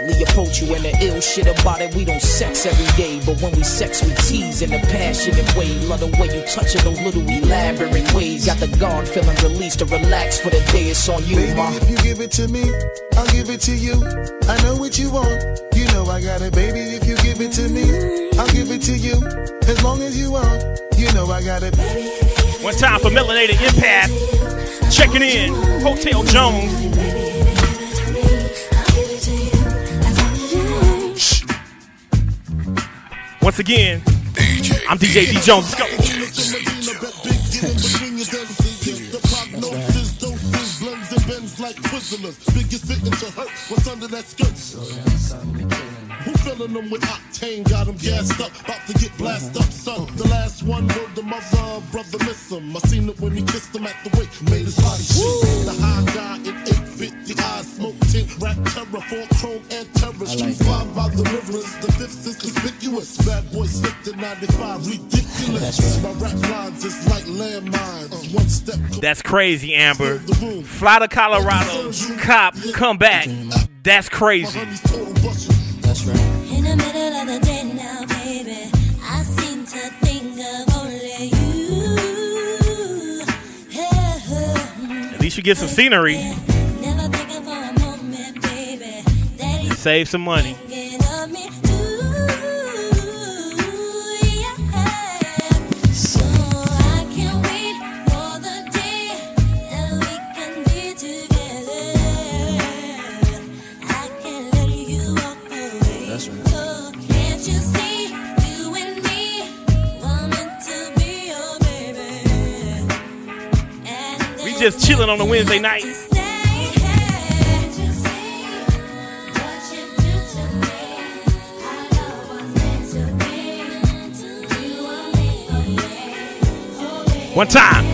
slightly approach you. And the ill shit about it, we don't sex every day. But when we sex, we tease in a passionate way. Love the way you touch it, those little elaborate ways. Got the guard feeling released to relax for the day. It's on you, Baby, ma. if you give it to me, I'll give it to you. I know what you want. You know I got it, baby. If you give it to me, I'll give it to you. As long as you want, you know I got it. One time for Melanated Impact. Checking in. Hotel Jones. Once again, I'm DJ D Jones. Let's go. like Twizzlers. Biggest victim to hurt what's under that skirt. Who filling them with octane? Got them gassed up, about to get blasted up, son. The last one wrote the mother, brother miss him. I seen it when he kissed him at the wake, made his body shake. The high guy in 850 eyes, smoke tint, rap terror, four chrome and terror. Street five by the rivers, the fifth is conspicuous. Bad boy slipped in 95, ridiculous. My rap lines is like landmines. One step That's crazy, Amber. Fly to Colorado, cop, come back. That's crazy. That's right. In the middle of the day now, baby, I seem to think of only you. Yeah. At least you get some scenery Never thinking for a moment, baby, save some money. Just chilling on a Wednesday night. One time.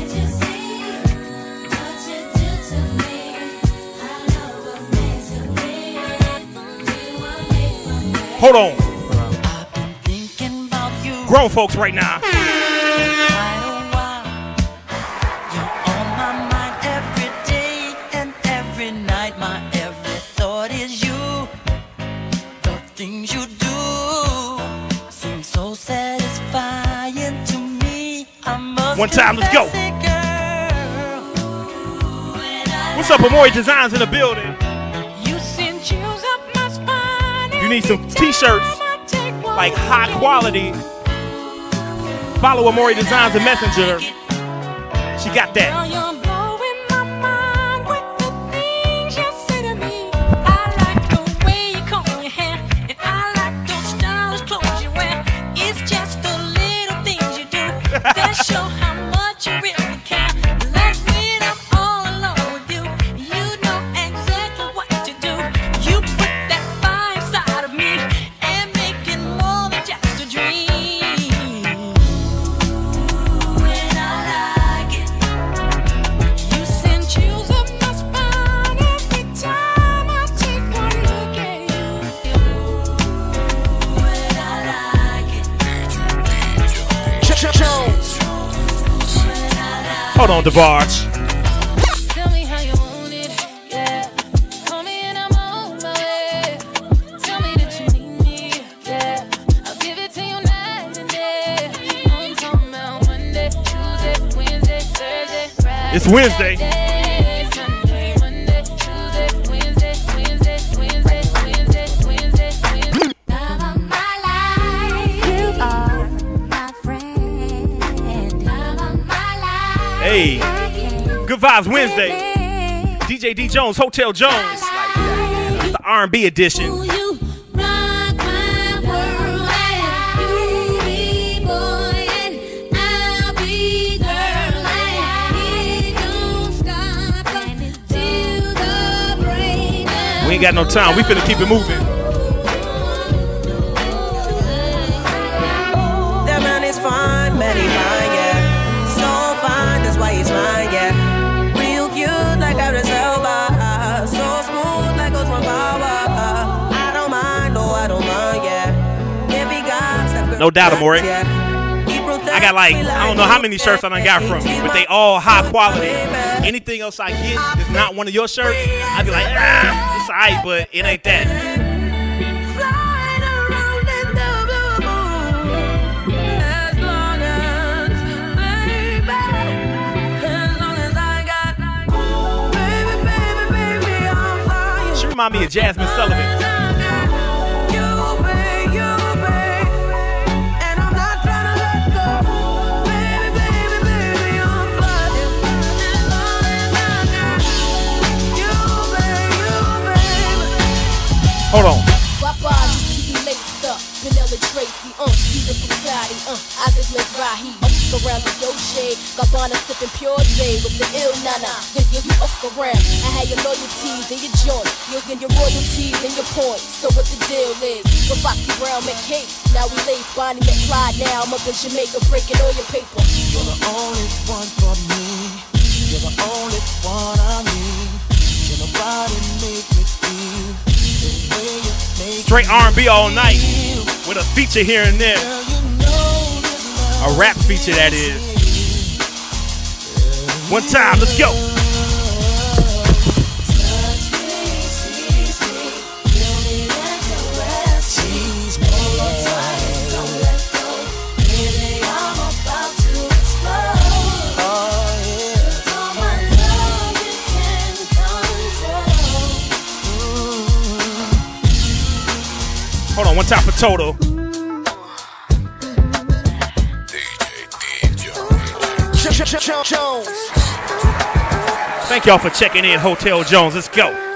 Hold on. Grown folks right now. One time, let's go. What's up, Amori Designs in the building? You need some t-shirts like high quality. Follow Amori Designs and Messenger. She got that. the bars. DJ D Jones, Hotel Jones. It's the R&B edition. We ain't got no time. We finna keep it moving. No doubt, Amore. I got like, I don't know how many shirts I done got from you, but they all high quality. Anything else I get that's not one of your shirts, I'd be like, ah, it's alright, but it ain't that. As long as, baby, as long as I got, baby, baby, baby, I'm fine. She remind me of Jazmine Sullivan. Hold on. Bye-bye, just keep me laced up. Vanilla Tracy, uh, Caesar Bugatti, uh, Isaac Mizrahi, up around the yo shade. Gabbana sipping pure J with the ill nana. Then you up around. I had your loyalties and your joint. You'll get your royalties and your points. So what the deal is? With Foxy Brown McCase. Now we lace Bonnie McFly. Now I'm up in Jamaica breaking all your paper. You're the only one for me. You're the only one I need. Can nobody make me Straight R&B all night with a feature here and there. A rap feature that is. One time, let's go. One time for total. Thank y'all for checking in, Hotel Jones. Let's go.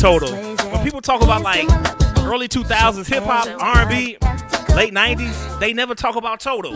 Total? When people talk about like early 2000s hip hop, R&B, late 90s, they never talk about Total.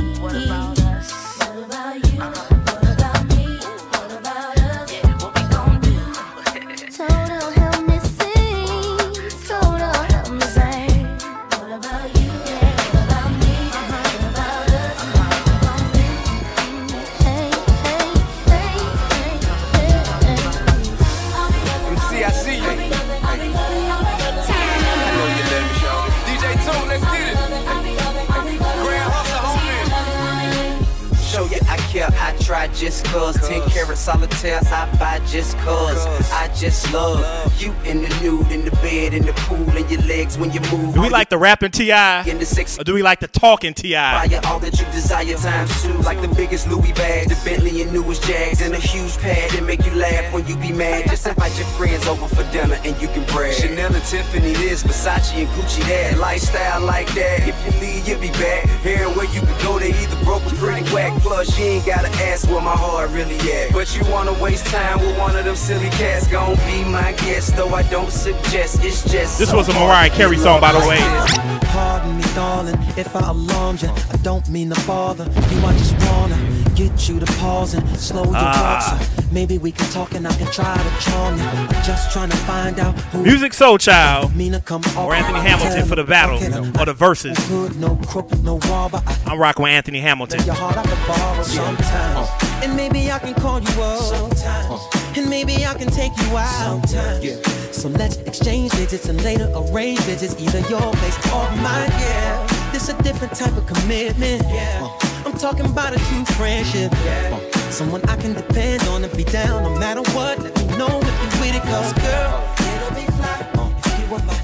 Just cause. Ten carat solitaire, I buy just cause. I just love you in the nude, in the bed, in the pool, and your legs when you move. Do we like the rapping T.I.? Or do we like the talking T.I.? All that you desire times two, like the biggest Louis bag, the Bentley and newest Jags, and a huge pad that make you laugh when you be mad. Just invite your friends over for dinner and you can brag. Chanel and Tiffany this, Versace and Gucci that, lifestyle like that. If you leave, you'll be back. Here where you can go, they either broke or pretty whack. Plus you ain't gotta ask where my heart really at. But you wanna waste time with one of them silly cats? Gon' be my guest, though I don't suggest. It's just This so was a Mariah Carey song, by the way. Pardon me, darling, if I alarmed you. I don't mean to bother you. I just wanna get you to pause and slow your Ah. walk. So maybe we can talk and I can try to charm you. I'm just trying to find out who Musiq Soulchild Mina come or Anthony Hamilton for the battle or the verses. Good, no crook, no wall, I I'm rocking with Anthony Hamilton. your heart I can borrow sometimes. And maybe I can call you up. Sometimes. And maybe I can take you out. Sometimes. So let's exchange digits and later arrange visits, either your place or mine. Yeah, this a different type of commitment. Yeah, I'm talking about a true friendship. Yeah, someone I can depend on and be down no matter what. Let me know if you're with it, cause girl, it'll be fly if you were my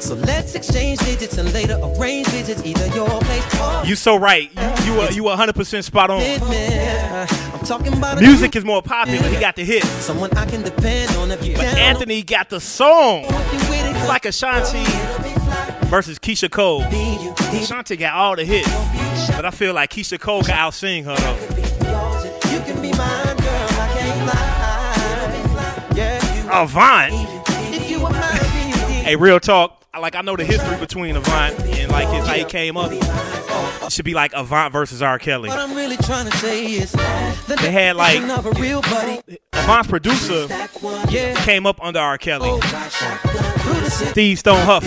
So let's exchange digits and later arrange visits, either your place or You so right. You you uh, are you 100% spot on. I'm talking about Musiq is more popular. He got the hit. Someone I can depend on if you But. Anthony got the song. It's like Ashanti versus Keyshia Cole. Ashanti got all the hits. But I feel like Keyshia Cole can out sing her though. You can be mine, girl. I can't lie. Yeah, Avant. if you were mine, Hey, real talk. I- Like I know the history between Avant and like his how he came up. It should be like Avant versus R. Kelly. what I'm really trying to say is the They had, like- a real buddy. Avant's producer came up under R. Kelly. Oh, Through Steve Stone Huff.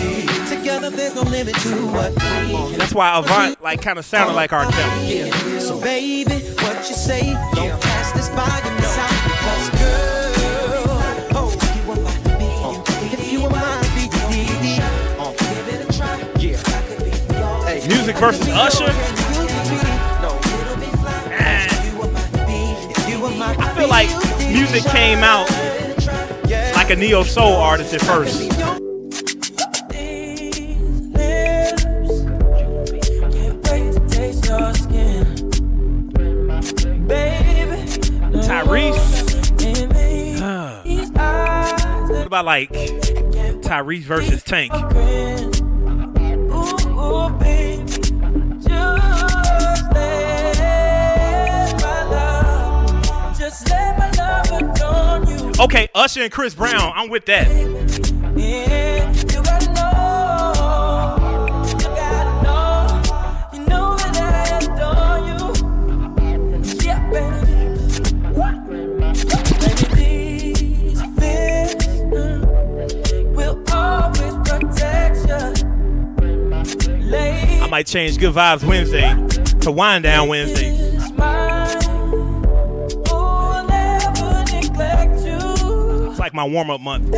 no limit to what. Oh, that's why Avant like kind of sounded like R. Kelly. So baby, what you say? Don't Musiq versus Usher. I feel like Musiq came out like a neo soul artist at first. Tyrese. what about like Tyrese versus Tank? Okay, Usher and Chris Brown. I'm with that. I might change Good Vibes Wednesday to Wind Down Wednesday. Like my warm up month. Ooh,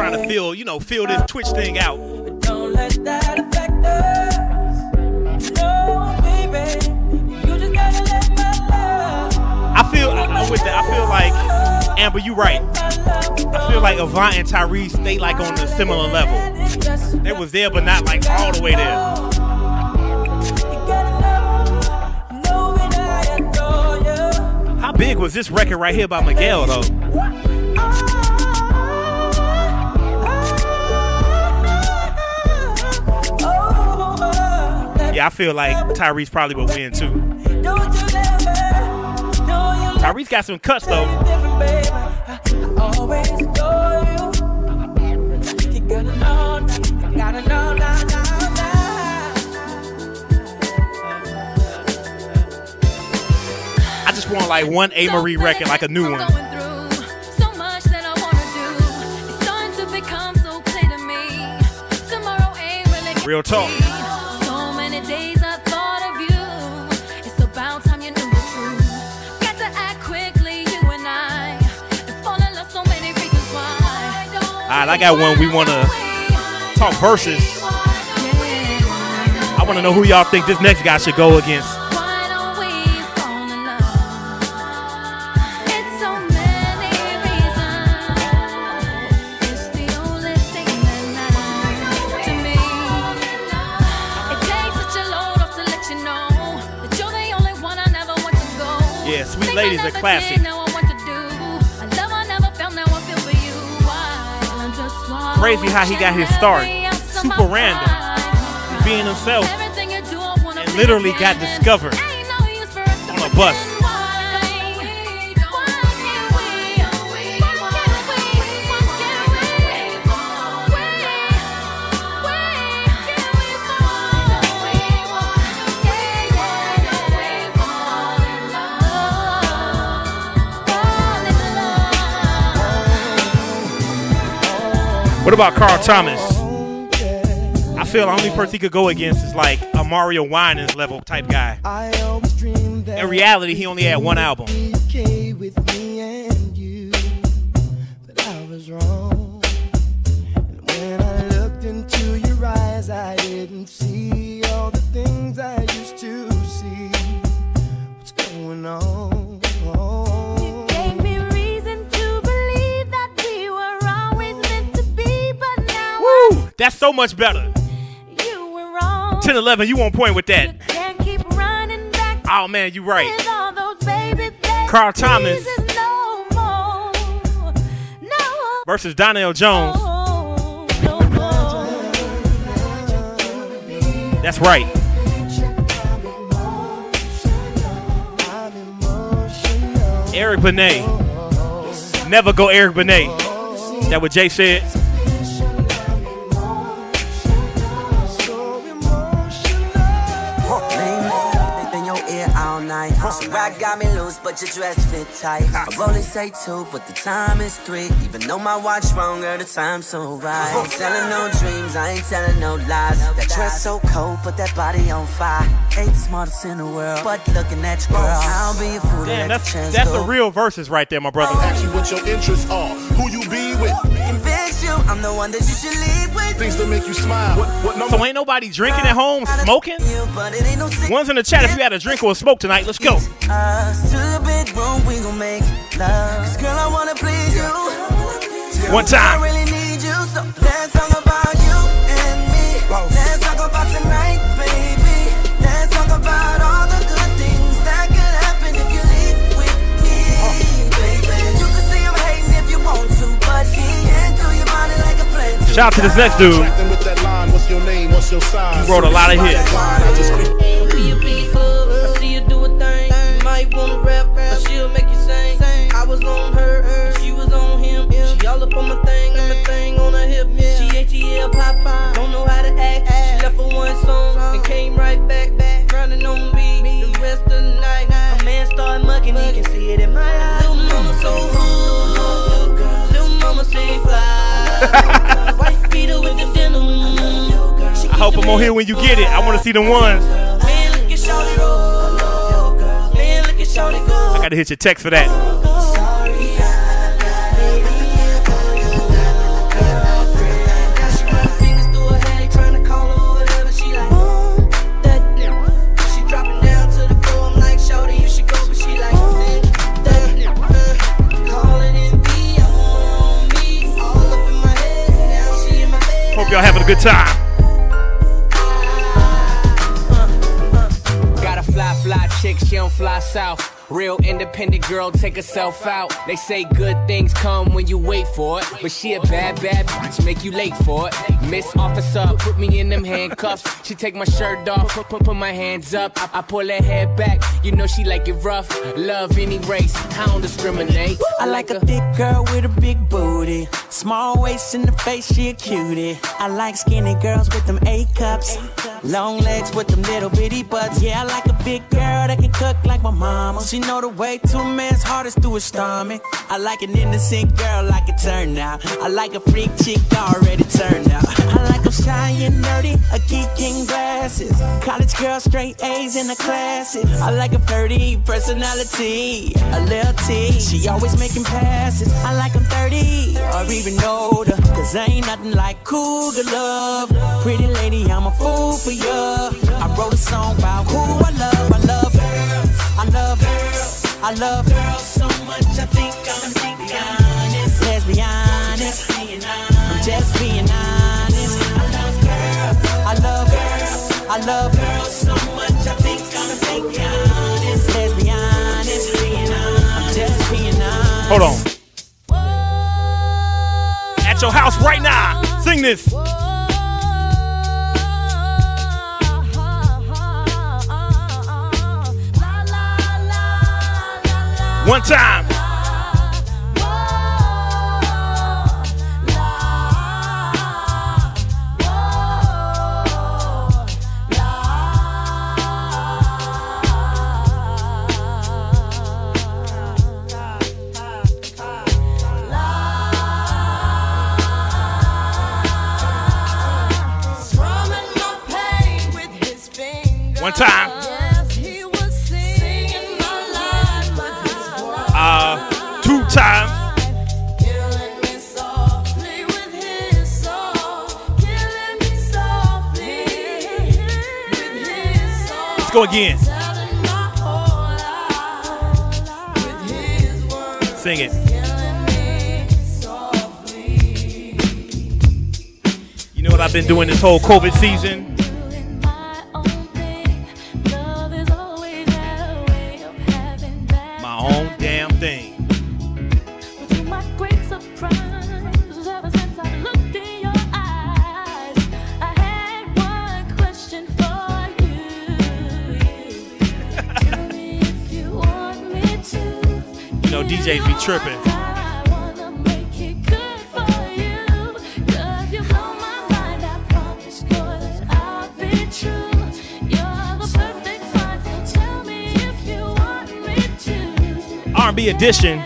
and feel, you know, feel this Twitch thing out. Don't let that affect us. No, baby. You just gotta let my love. I feel I, with that. I feel like Amber, you right. I feel like Avant and Tyrese they like on a similar level. They was there, but not like all the way there. Big was this record right here by Miguel though? Yeah, I feel like Tyrese probably would win too. Tyrese got some cuts though. Just want like one Amerie record, like a new one. So much that I wanna do. It's starting to become so clear to me. Tomorrow ain't really Real talk. So many days I thought of you. It's about time you knew the truth. Got to act quickly, you and I. And fall in love so many reasons why. All right, I got one. We want to talk verses. I want to know who y'all think this next guy should go against. I just want Crazy how he got his start. Super random. Being himself. everything you do. I wanna And literally got discovered Ain't no use for us to on a bus. What about Carl Thomas? I feel the only person he could go against is like a Mario Winans level type guy. In reality, he only had one album. Much better. you were wrong. 10 11, you on point with that. Can't keep running back Oh man, you right. with all those baby baby Carl Thomas no. No, versus Donnell Jones. no. That's right. Eric Benet. Never go Eric Benet. That what Jay said. Got me loose, but your dress fit tight. I only say two, but the time is three. Even though my watch wrong, girl, the time's so right. Ain't telling no dreams, I ain't telling no lies. That dress so cold, but that body on fire. Ain't the smartest in the world, but looking at your girl, I'll be a fool Damn, that's the that's go. the real verses right there, my brother. Ask you what your interests are, who you be with, Convince you, I'm the one that you should leave with. things that make you smile. What, what number? So ain't nobody drinking at home, smoking? But it ain't no secret. One's in the chat if you had a drink or a smoke tonight. Let's go. us to the bedroom, we gon' make love. Cause girl, I wanna please you. One time. I really need you, so let's talk about you and me. Let's talk about tonight, Shout out to this next dude. He wrote a lot of hits. I just I see you do a thing. You might wanna rap, but she'll make you sing. I was on her, and she was on him. She all up on my thing, and my thing on her hip. She ATL Popeye, don't know how to act. She left for one song and came right back, back, running on me. The rest of the night, my man started mugging, he can see it in my eyes. Little mama so little mama fly. White beater with the denim. I hope I'm on here when you get it. I want to see the ones. Man, look at Shawty roll. Man, look at Shawty go. I got to hit your text for that. Good time. Got a fly, fly chick, she don't fly south. Real independent girl, take herself out. They say good things come when you wait for it. But she a bad, bad bitch, make you late for it. Miss Officer, put me in them handcuffs. She take my shirt off, put, put, put my hands up. I, I pull her hair back, you know she like it rough. Love any race, I don't discriminate. I like a thick girl with a big booty. Small waist in the face, she a cutie. I like skinny girls with them A cups. Long legs with them little bitty butts. Yeah, I like a big girl that can cook like my mama. She know the way to a man's heart is through his stomach. I like an innocent girl like it turn out. I like a freak chick already turned out. I like them shy and nerdy, a geek in glasses. College girl, straight A's in the classes. I like a flirty personality, a little T. She always making passes. I like them 30 or even older. Cause ain't nothing like cougar love. Pretty lady, I'm a fool for. I wrote a song about who I love. I love. I love girls. I love so much. I think I'm be honest. Let's honest. I'm just being honest. I love. I love. I love being. Hold on. At your house right now. Sing this. One time. One time. Go again. Sing it. You know what I've been doing this whole COVID season? Tripping. R&B edition.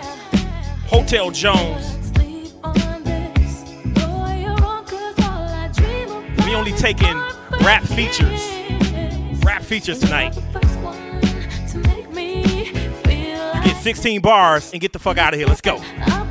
Hotel Jones. We only taking rap features. Rap features tonight. 16 bars and get the fuck out of here. Let's go.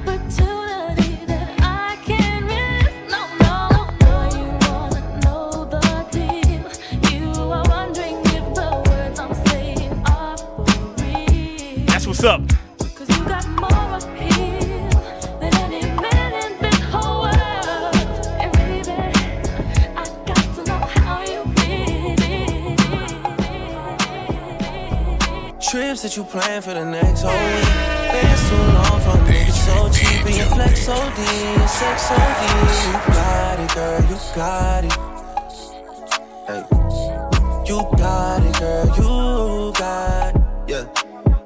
Trips that you plan for the next whole week. Been too long from niggas so cheap and your flex so D, your sex so D. You got it, girl, you got it. Hey. You got it, girl, you got it. Yeah.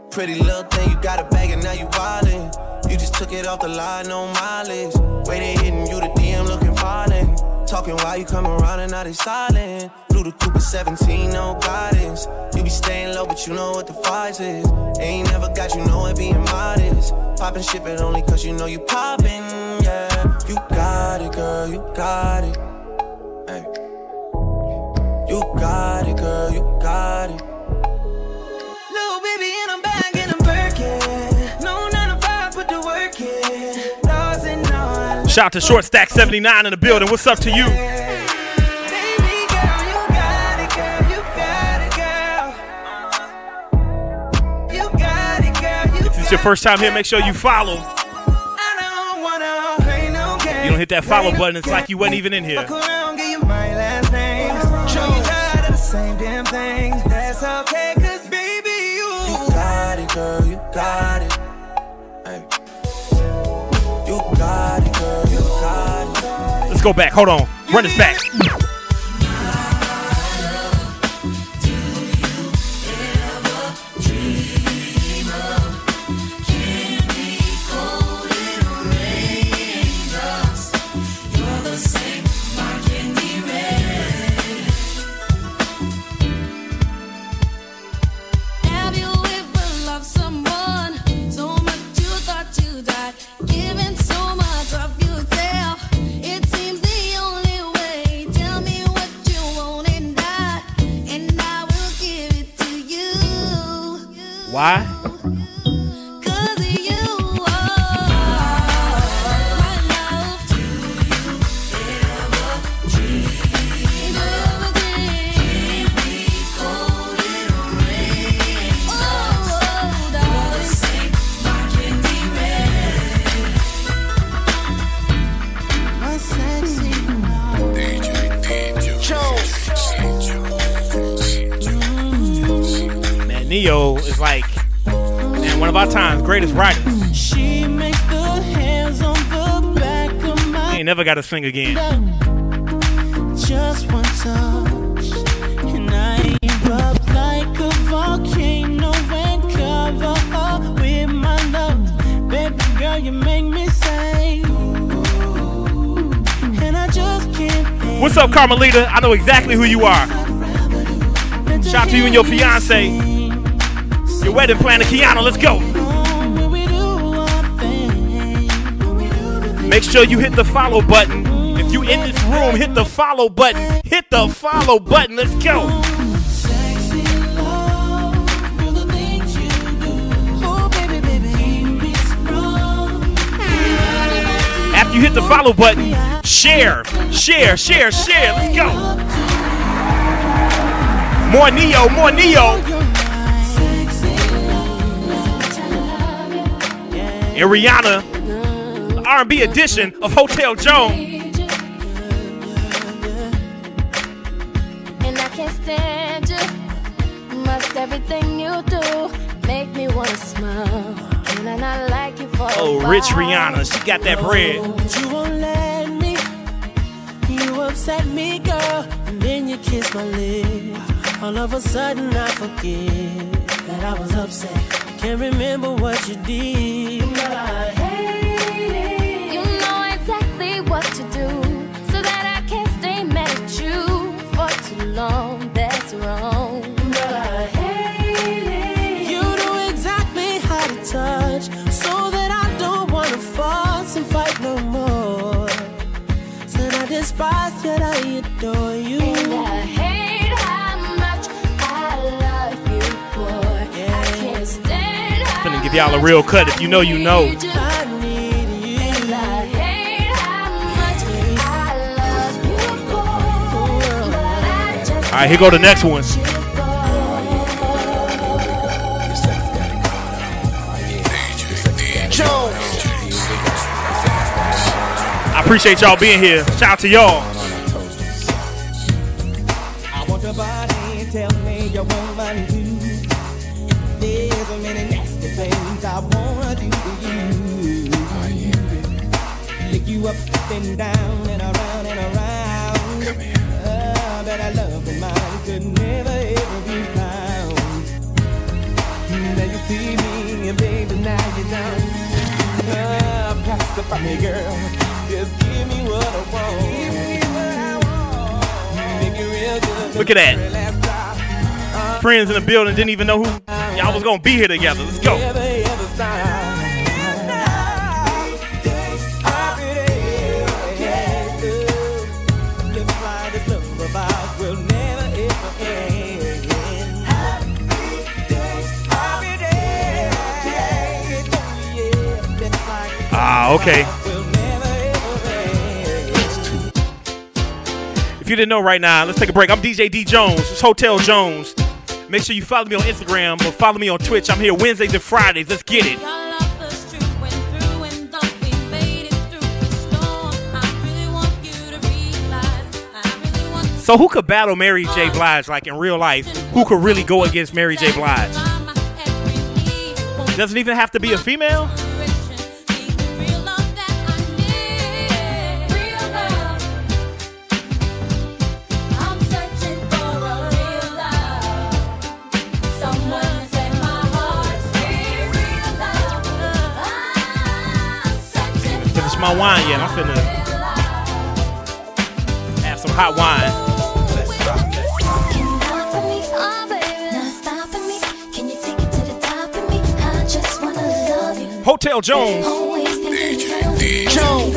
Pretty little thing, you got a bag and now you wildin'. You just took it off the line, no mileage. Waiting, hitting you the DM looking violent. Talking while you come around and now they silent. Blue the Cooper 17, no guidance. You be staying low, but you know what the price is. Ain't never got you know it being modest. Poppin' shit, but only cause you know you poppin', yeah. You got it, girl, you got it. Hey. You got it, girl, you got it. Little baby and I'm Shout out to Short Stack 79 in the building. What's up to you? If it's your first time here, make sure you follow. You don't hit that follow button, it's like you wasn't even in here. Fuck around, give you my last name. Show you tired of the same damn thing. That's okay, cause baby, you. You got it, girl, you got it. Go back. Hold on. Run this back. Why? Is like one of our time's greatest writers. She makes the hands on the back of my He ain't never got to sing again. Just one touch, and I erupt like a volcano and cover up with my love. Baby girl, you make me say, and I just can't What's up, Carmelita? I know exactly who you are. Shout out to you and your fiance. Your wedding planner, Kiana. Let's go. Make sure you hit the follow button. If you in this room, hit the follow button. Hit the follow button. Let's go. After you hit the follow button, share, share, share, share. Let's go. More Ne-Yo, more Ne-Yo. And Rihanna, the R&B edition of Hotel Joan. And I can't stand you. Must everything you do make me wanna smile. Can I not like you for Oh, rich? Rihanna, she got that bread. But you won't let me. You upset me, girl, and then you kiss my lips. All of a sudden, I forget that I was upset. Can't remember what you did. But I hate You know exactly what to do, so that I can't stay mad at you for too long. That's wrong. But I hate it. You know exactly how to touch, so that I don't wanna fuss and fight no more. Said I despise, yet I adore you. And I y'all a real cut. If you know, you know. All right, here go the next one. I appreciate y'all being here. Shout out to y'all. Look at that. Friends in the building didn't even know who y'all was gonna be here together. Let's go. Ah, okay. If you didn't know right now, let's take a break. I'm DJ D Jones. It's Hotel Jones. Make sure you follow me on Instagram or follow me on Twitch. I'm here Wednesdays and Fridays. Let's get it. So who could battle Mary J. Blige like in real life? Who could really go against Mary J. Blige? Doesn't even have to be a female. My wine yet. I'm finna have some hot wine. Hotel Jones. Jones.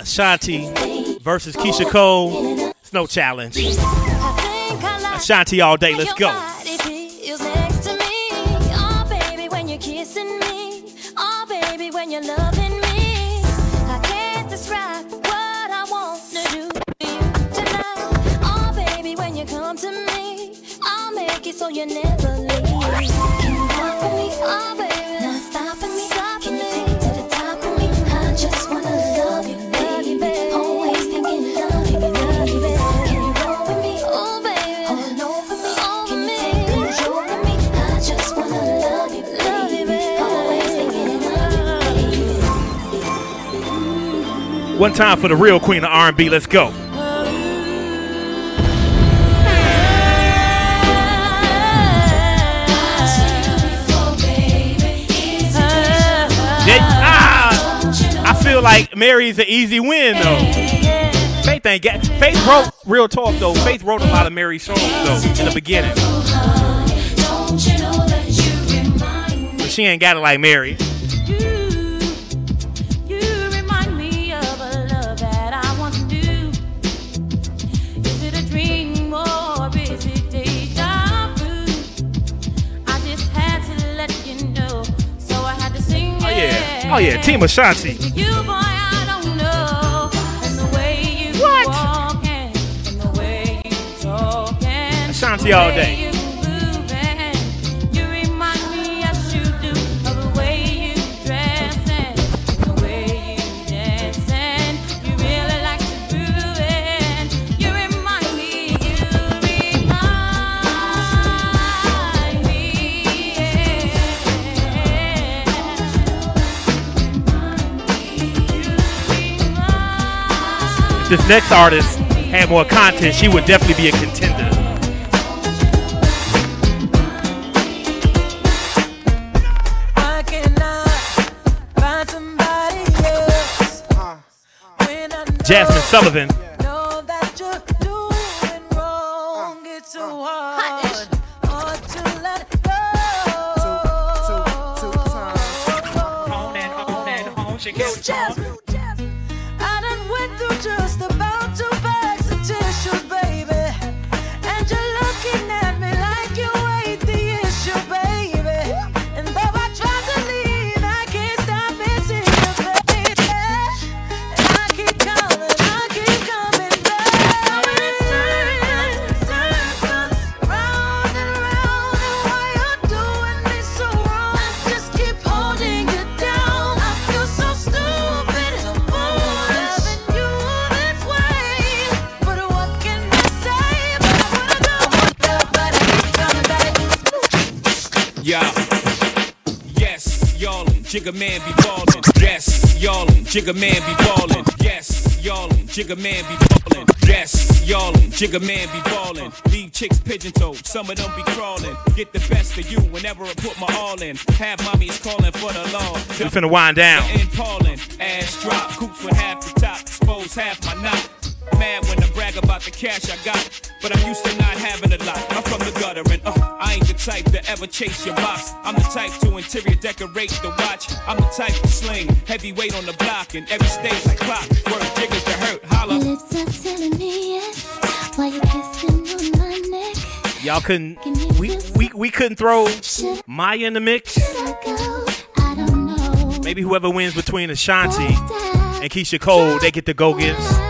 Ashanti versus Keyshia Cole. It's no challenge. Ashanti all day. Let's go. One time for the real queen of R&B. Let's go. Ah, I feel like Mary's an easy win though. Faith ain't get. Faith wrote real talk though. Faith wrote a lot of Mary songs though in the beginning, but she ain't got it like Mary. Oh yeah, Team Ashanti. You boy, I don't know. And the way you walking, and the way you talking, Ashanti all day. This next artist had more content, she would definitely be a contender. Jazmine can't Jigga man be ballin'. Yes, y'allin', Jigga man be ballin'. Yes, y'allin', Jigga man be ballin'. Yes, y'allin', Jigga man be ballin'. Leave chicks pigeon toed, some of them be crawlin'. Get the best of you whenever I put my all in. Have mommies callin' for the law. We finna wind down. And Paulin', ass drop, coops with half the top, expose half my knot. Mad when I brag about the cash I got, but I'm used to not having a lot. I'm from the gutter and uh, I ain't the type to ever chase your box. I'm the type to interior decorate the watch. I'm the type to sling heavyweight on the block and every stage like clock. Word jiggers to hurt, holla. Your lips are telling me yes, while you're kissing on my neck. Y'all couldn't. We we we couldn't throw Mya in the mix. Maybe whoever wins between Ashanti and Keyshia Cole, they get to go against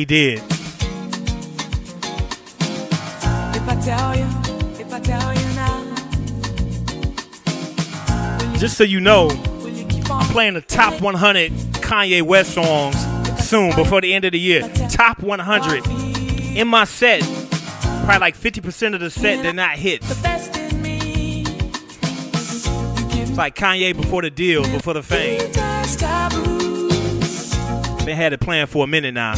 He did. If I tell you, if I tell you now, Just so you know, I'm playing the top 100 Kanye West songs soon before the end of the year. Top 100 in my set. Probably like 50% of the set they're not hits. It's like Kanye before the deal, before the fame. Been had it planned for a minute now.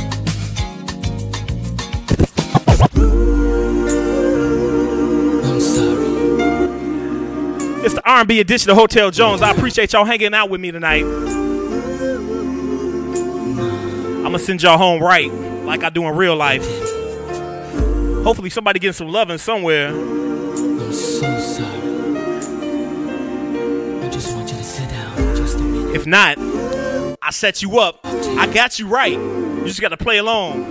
It's the R&B edition of Hotel Jones. I appreciate y'all hanging out with me tonight. I'm gonna send y'all home right, like I do in real life. Hopefully, somebody getting some loving somewhere. I'm so sorry. I just want you to sit down just a minute. If not, I set you up. I got you right. You just gotta play along.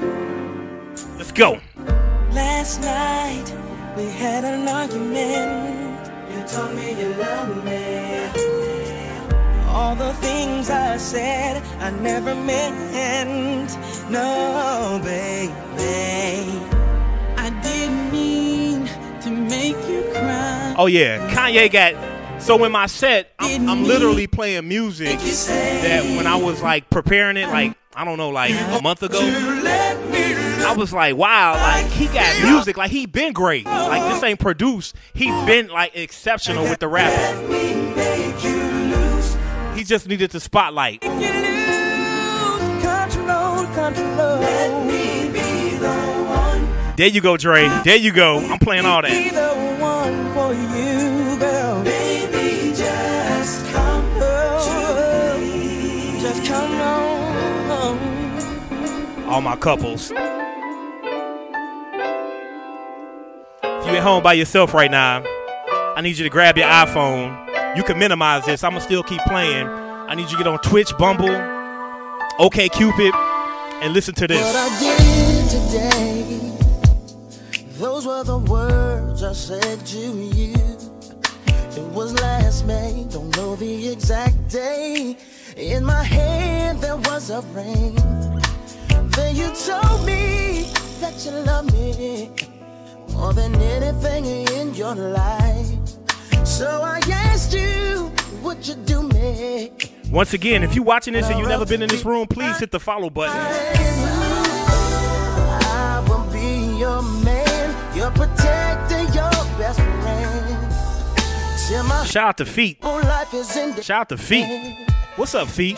Let's go. Last night we had an argument. Told me you love me. All the things I said I never meant. No, baby. I didn't mean to make you cry. Oh yeah, Kanye got. So in my set, I'm, I'm literally playing music that when I was like preparing it, like I don't know, like a month ago, I was like, wow, like he got music, like he been great. Like this ain't produced, he been like exceptional with the rapping. He just needed the spotlight. Control, control. Let me be the one. There you go, Dre. There you go. I'm playing all that. the one for you at home by yourself right now, I need you to grab your iPhone. You can minimize this. I'm gonna still keep playing. I need you to get on Twitch, Bumble, OK Cupid, and listen to this. Today, those were the words I said to you. It was last May, don't know the exact day. In my hand there was a ring. Then you told me that you love me more than anything in your life. So I asked you, would you do me? Once again, if you're watching this and you've never been in this room, please hit the follow button. I will be your man, your protector, your best friend. Shout out to Feet. whole life is in Shout out to Feet. What's up, Feet?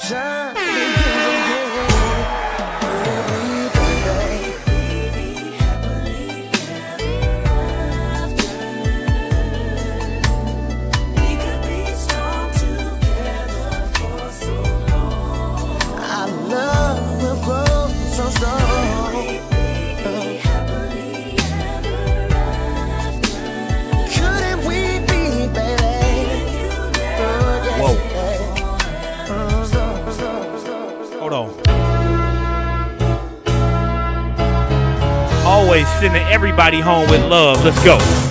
Sending everybody home with love. Let's go.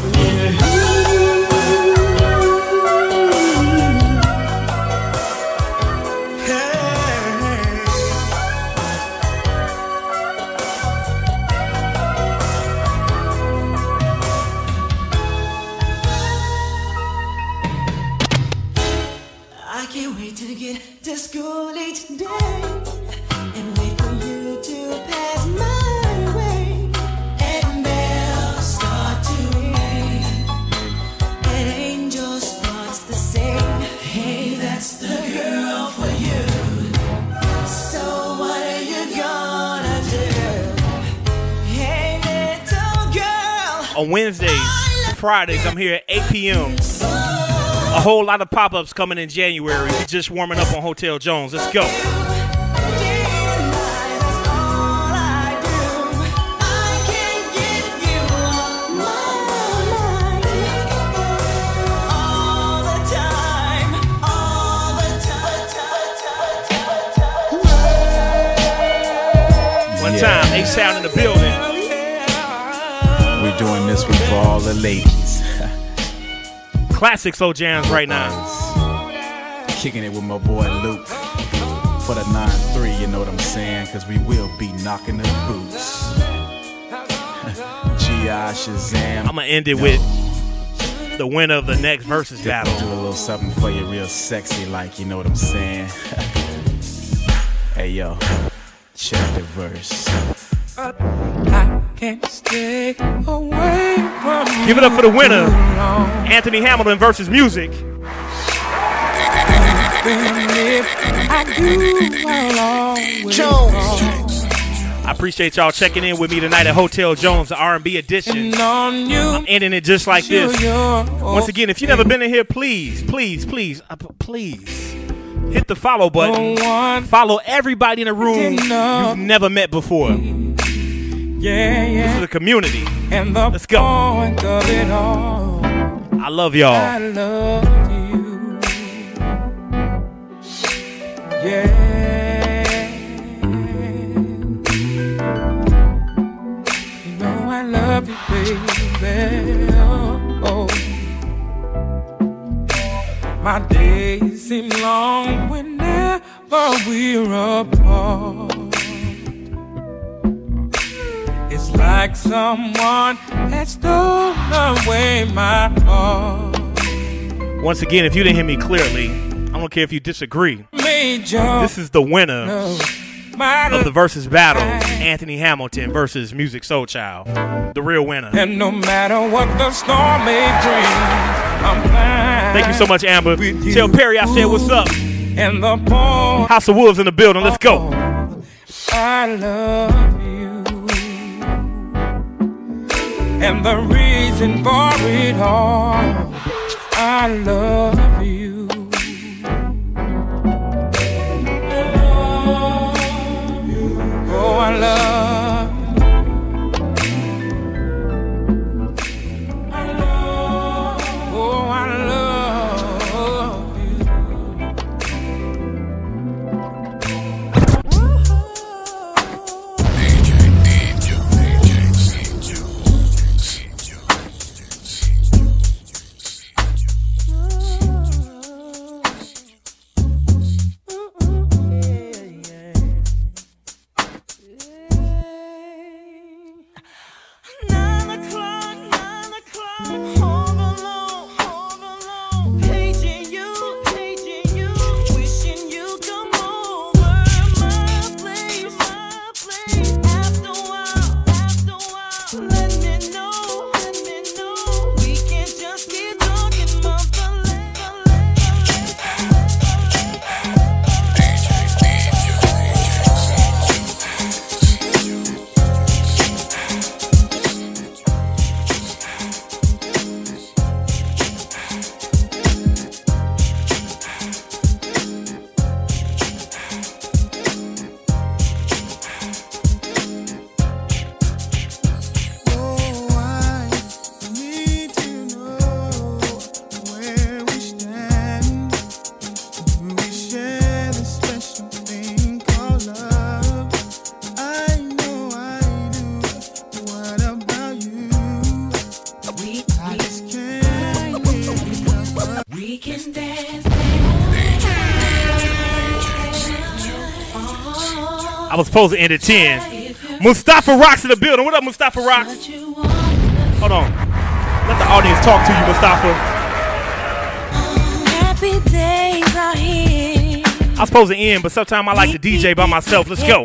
Wednesdays, Fridays. I'm here at 8 p.m. A whole lot of pop ups coming in January. Just warming up on Hotel Jones. Let's go. time. They sound in the building. We're doing this one for all the ladies. (laughs) Classic slow jams right now. Kicking it with my boy Luke for the 9-3, you know what I'm saying? Cause we will be knocking the boots. (laughs) G.I. Shazam. I'm gonna end it with the winner of the next versus battle. Do a little something for you real sexy like, you know what I'm saying? (laughs) hey yo, check the verse. Can't stay away from. Give it up for the winner, Anthony Hamilton versus Musiq. Jones. I appreciate y'all checking in with me tonight at Hotel Jones, the R&B edition. I'm ending it just like this. Once again, if you've never been in here, please, please, please, uh, please hit the follow button. Follow everybody in the room you've never met before. Yeah, yeah. This is a community. And the Let's go. point of it all, I love y'all. I love you. Yeah. You know I love you, baby. Oh, oh. My days seem long whenever we're apart. Like someone has stolen away my heart. Once again, if you didn't hear me clearly, I don't care if you disagree. Major. This is the winner of the versus battle, Anthony Hamilton versus Musiq Soulchild. The real winner. And no matter what the storm may bring, I'm fine. Thank you so much, Amber. Tell Perry I said what's up. And the House of Wolves in the building. Let's go. I love And the reason for it all, I love you. Oh, I love supposed to end at 10. Mustafa Rocks in the building. What up, Mustafa Rocks? Hold on. Let the audience talk to you, Mustafa. Happy days are here. I was supposed to end, but sometimes I like to DJ by myself. Let's go.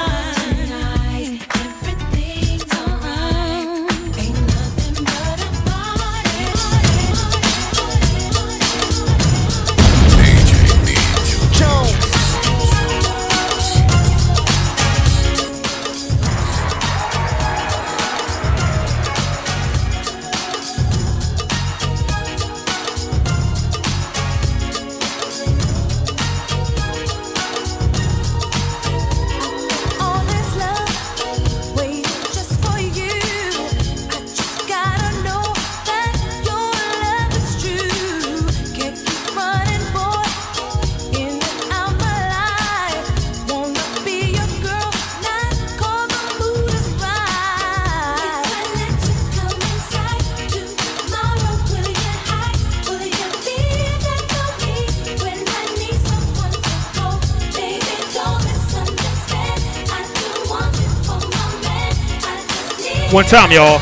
One time, y'all.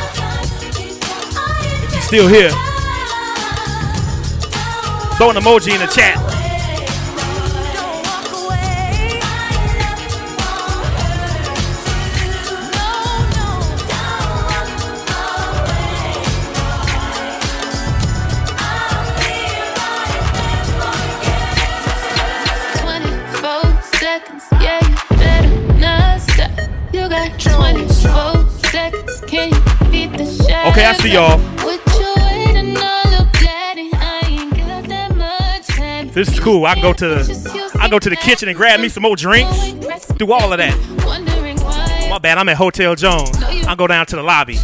If you're still here, throw an emoji in the chat. y'all. This is cool. I go to I go to the kitchen and grab me some more drinks. Do all of that. My bad. I'm at Hotel Jones. I go down to the lobby.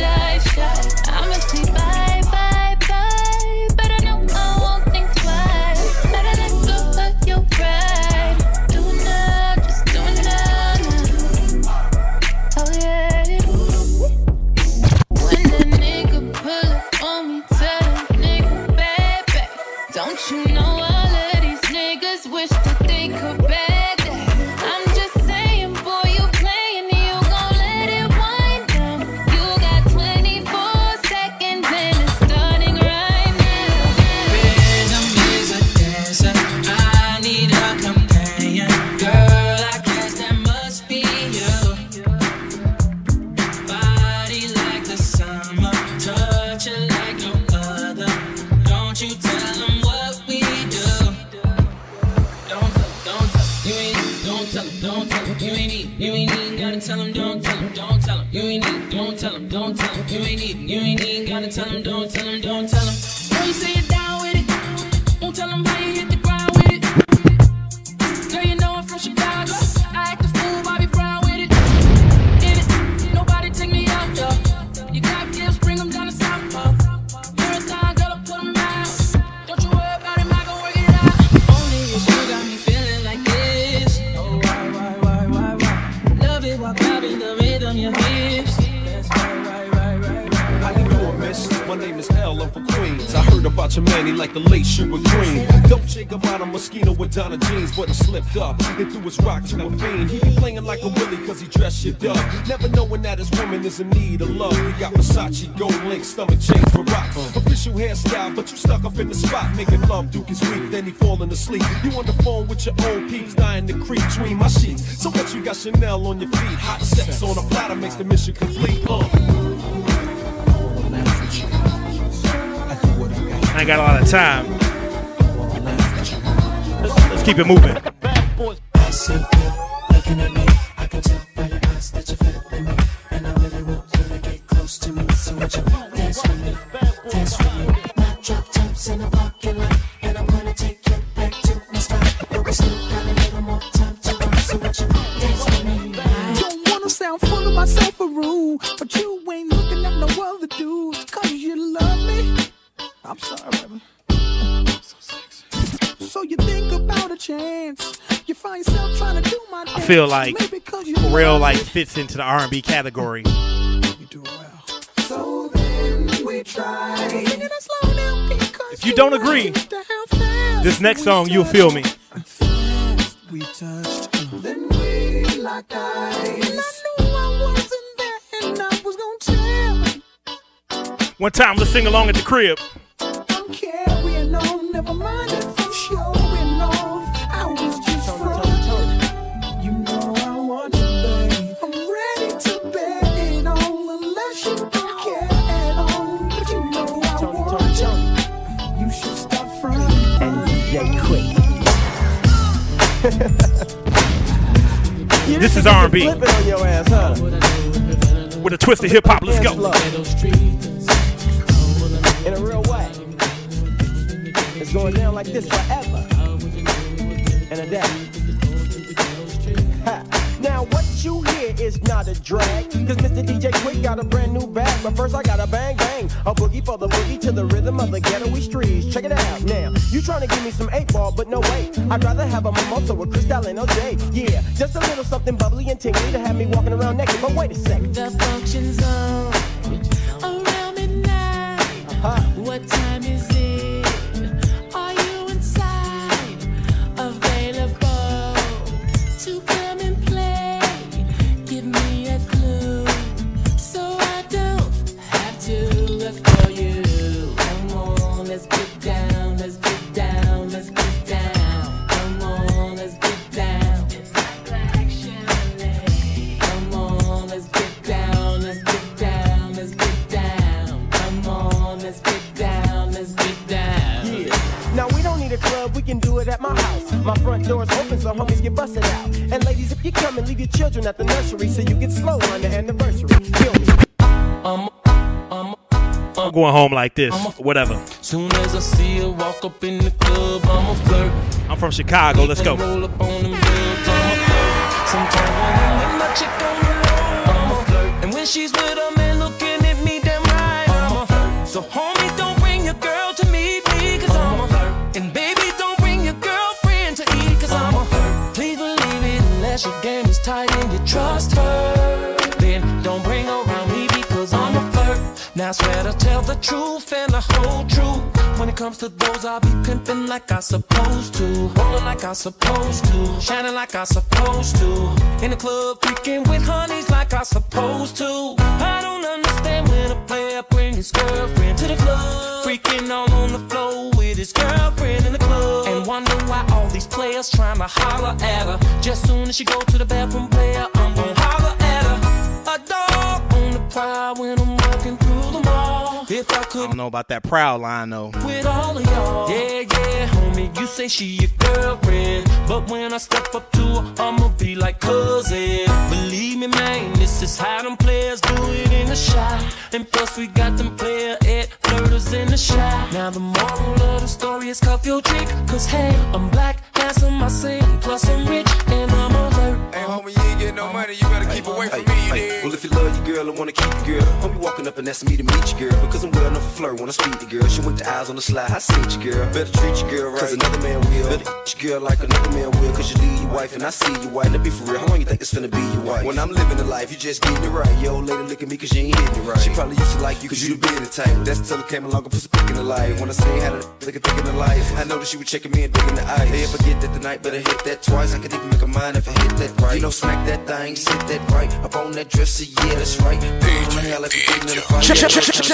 summer change with rock. Official hairstyle, but you stuck up in the spot. Making love, Duke is weak, then he falling asleep. You on the phone with your old peeps, dying to creep between my sheets. So what you got Chanel on your feet? Hot sex on a platter makes the mission complete. Uh. I ain't got a lot of time. Let's keep it moving. feel like Pharrell like fits into the R and B category. If you don't agree, this next song you'll feel me. One time, let's sing along at the crib. Flipping on your ass, huh? with a twist of hip hop. Let's go. In a real way. It's going down like this forever. And a day. Ha. Now what you hear is not a drag Cause Mr. DJ Quik got a brand new bag But first I got a bang bang A boogie for the boogie to the rhythm of the ghetto streets Check it out now You trying to give me some 8 ball but no way I'd rather have a mimosa with Cristal and OJ Yeah, just a little something bubbly naked home like this. Whatever. Soon as I see her walk up in the club, I'ma flirt. I'm from Chicago. Let's go. Roll up on them girls, I'ma flirt. Sometimes when I'm with my chick on the road, I'ma flirt. And when she's with swear to tell the truth and the whole truth. When it comes to those, I'll be pimping like I supposed to. Rolling like I supposed to. Shining like I supposed to. In the club, freaking with honeys like I supposed to. I don't understand when a player brings his girlfriend to the club. Freaking all on the floor with his girlfriend in the club. And wonder why all these players trying to holler at her. Just soon as she go to the bathroom, player, I'm gonna holler at her. A dog on the prowl when I'm walking. If I I could don't know about that proud line though. with all of y'all. Yeah, yeah, homie, you say she your girlfriend. But when I step up to her, I'ma be like cousin. Believe me, man, this is how them players do it in the shot. And plus, we got them player at flirters in the shot. Now, the moral of the story is cuff your chick. Cause hey, I'm black, handsome, I sing. Plus, I'm rich, and. Hey, homie, you ain't getting no money. You better keep away from me, you? Well, if you love your girl and wanna keep your girl, homie walking up and asking me to meet your girl. Because I'm well enough for flirt when I speak to girl. She went the eyes on the slide, I see your girl. Better treat your girl right, cause another man will. Better treat your girl like another man will, cause you leave your wife and I see your wife. Now be for real, how long you think it's finna be your wife? When I'm living the life, you just getting it right. Yo, lady, look at me cause you ain't hitting it right. She probably used to like you cause you the being type. That's until it came along and put some pick in the life. When I say how to look at thinking the life, I know that she was checking me and digging the eyes. Hey, if I get that tonight, better hit that twice. I could even make a mind if I hit that right. You know, smack that thing, sit that right. Up on that dresser, yeah, that's right. Put on hell if you're getting in a fight. Ch- ch- ch- ch-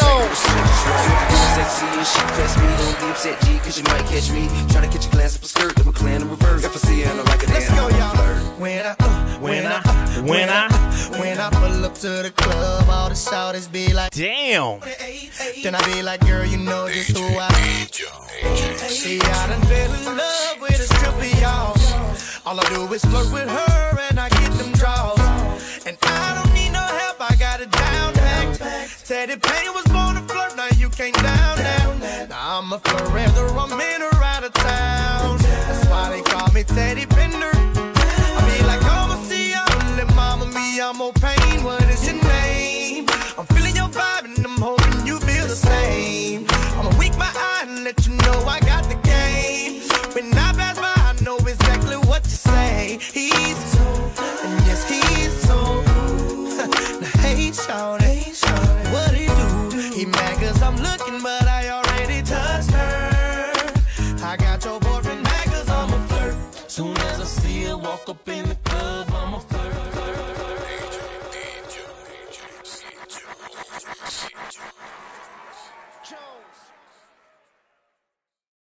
Sexy and she press me, don't be upset, G, cause you might catch me. Trying to catch a glance up a skirt, then we in reverse. If I see her, I know like a Let's go, y'all. When I, uh, when I, when I, when I pull up to the club, all the shouters be like, Damn. Then I be like, girl, you know just who I am. See, I done fell in love with a stripper, y'all. All I do is flirt with her and I get them draws. And I don't need no help, I got it down pat. T-Pain was born to flirt, now you can't down that. Now I'm a flirt I'm in or out of town. That's why they call me Teddy Bender. I be like, oh, see ya, little mama, me, I'm more pain. What is your name? I'm feeling your vibe and I'm hoping you feel the same. He's so,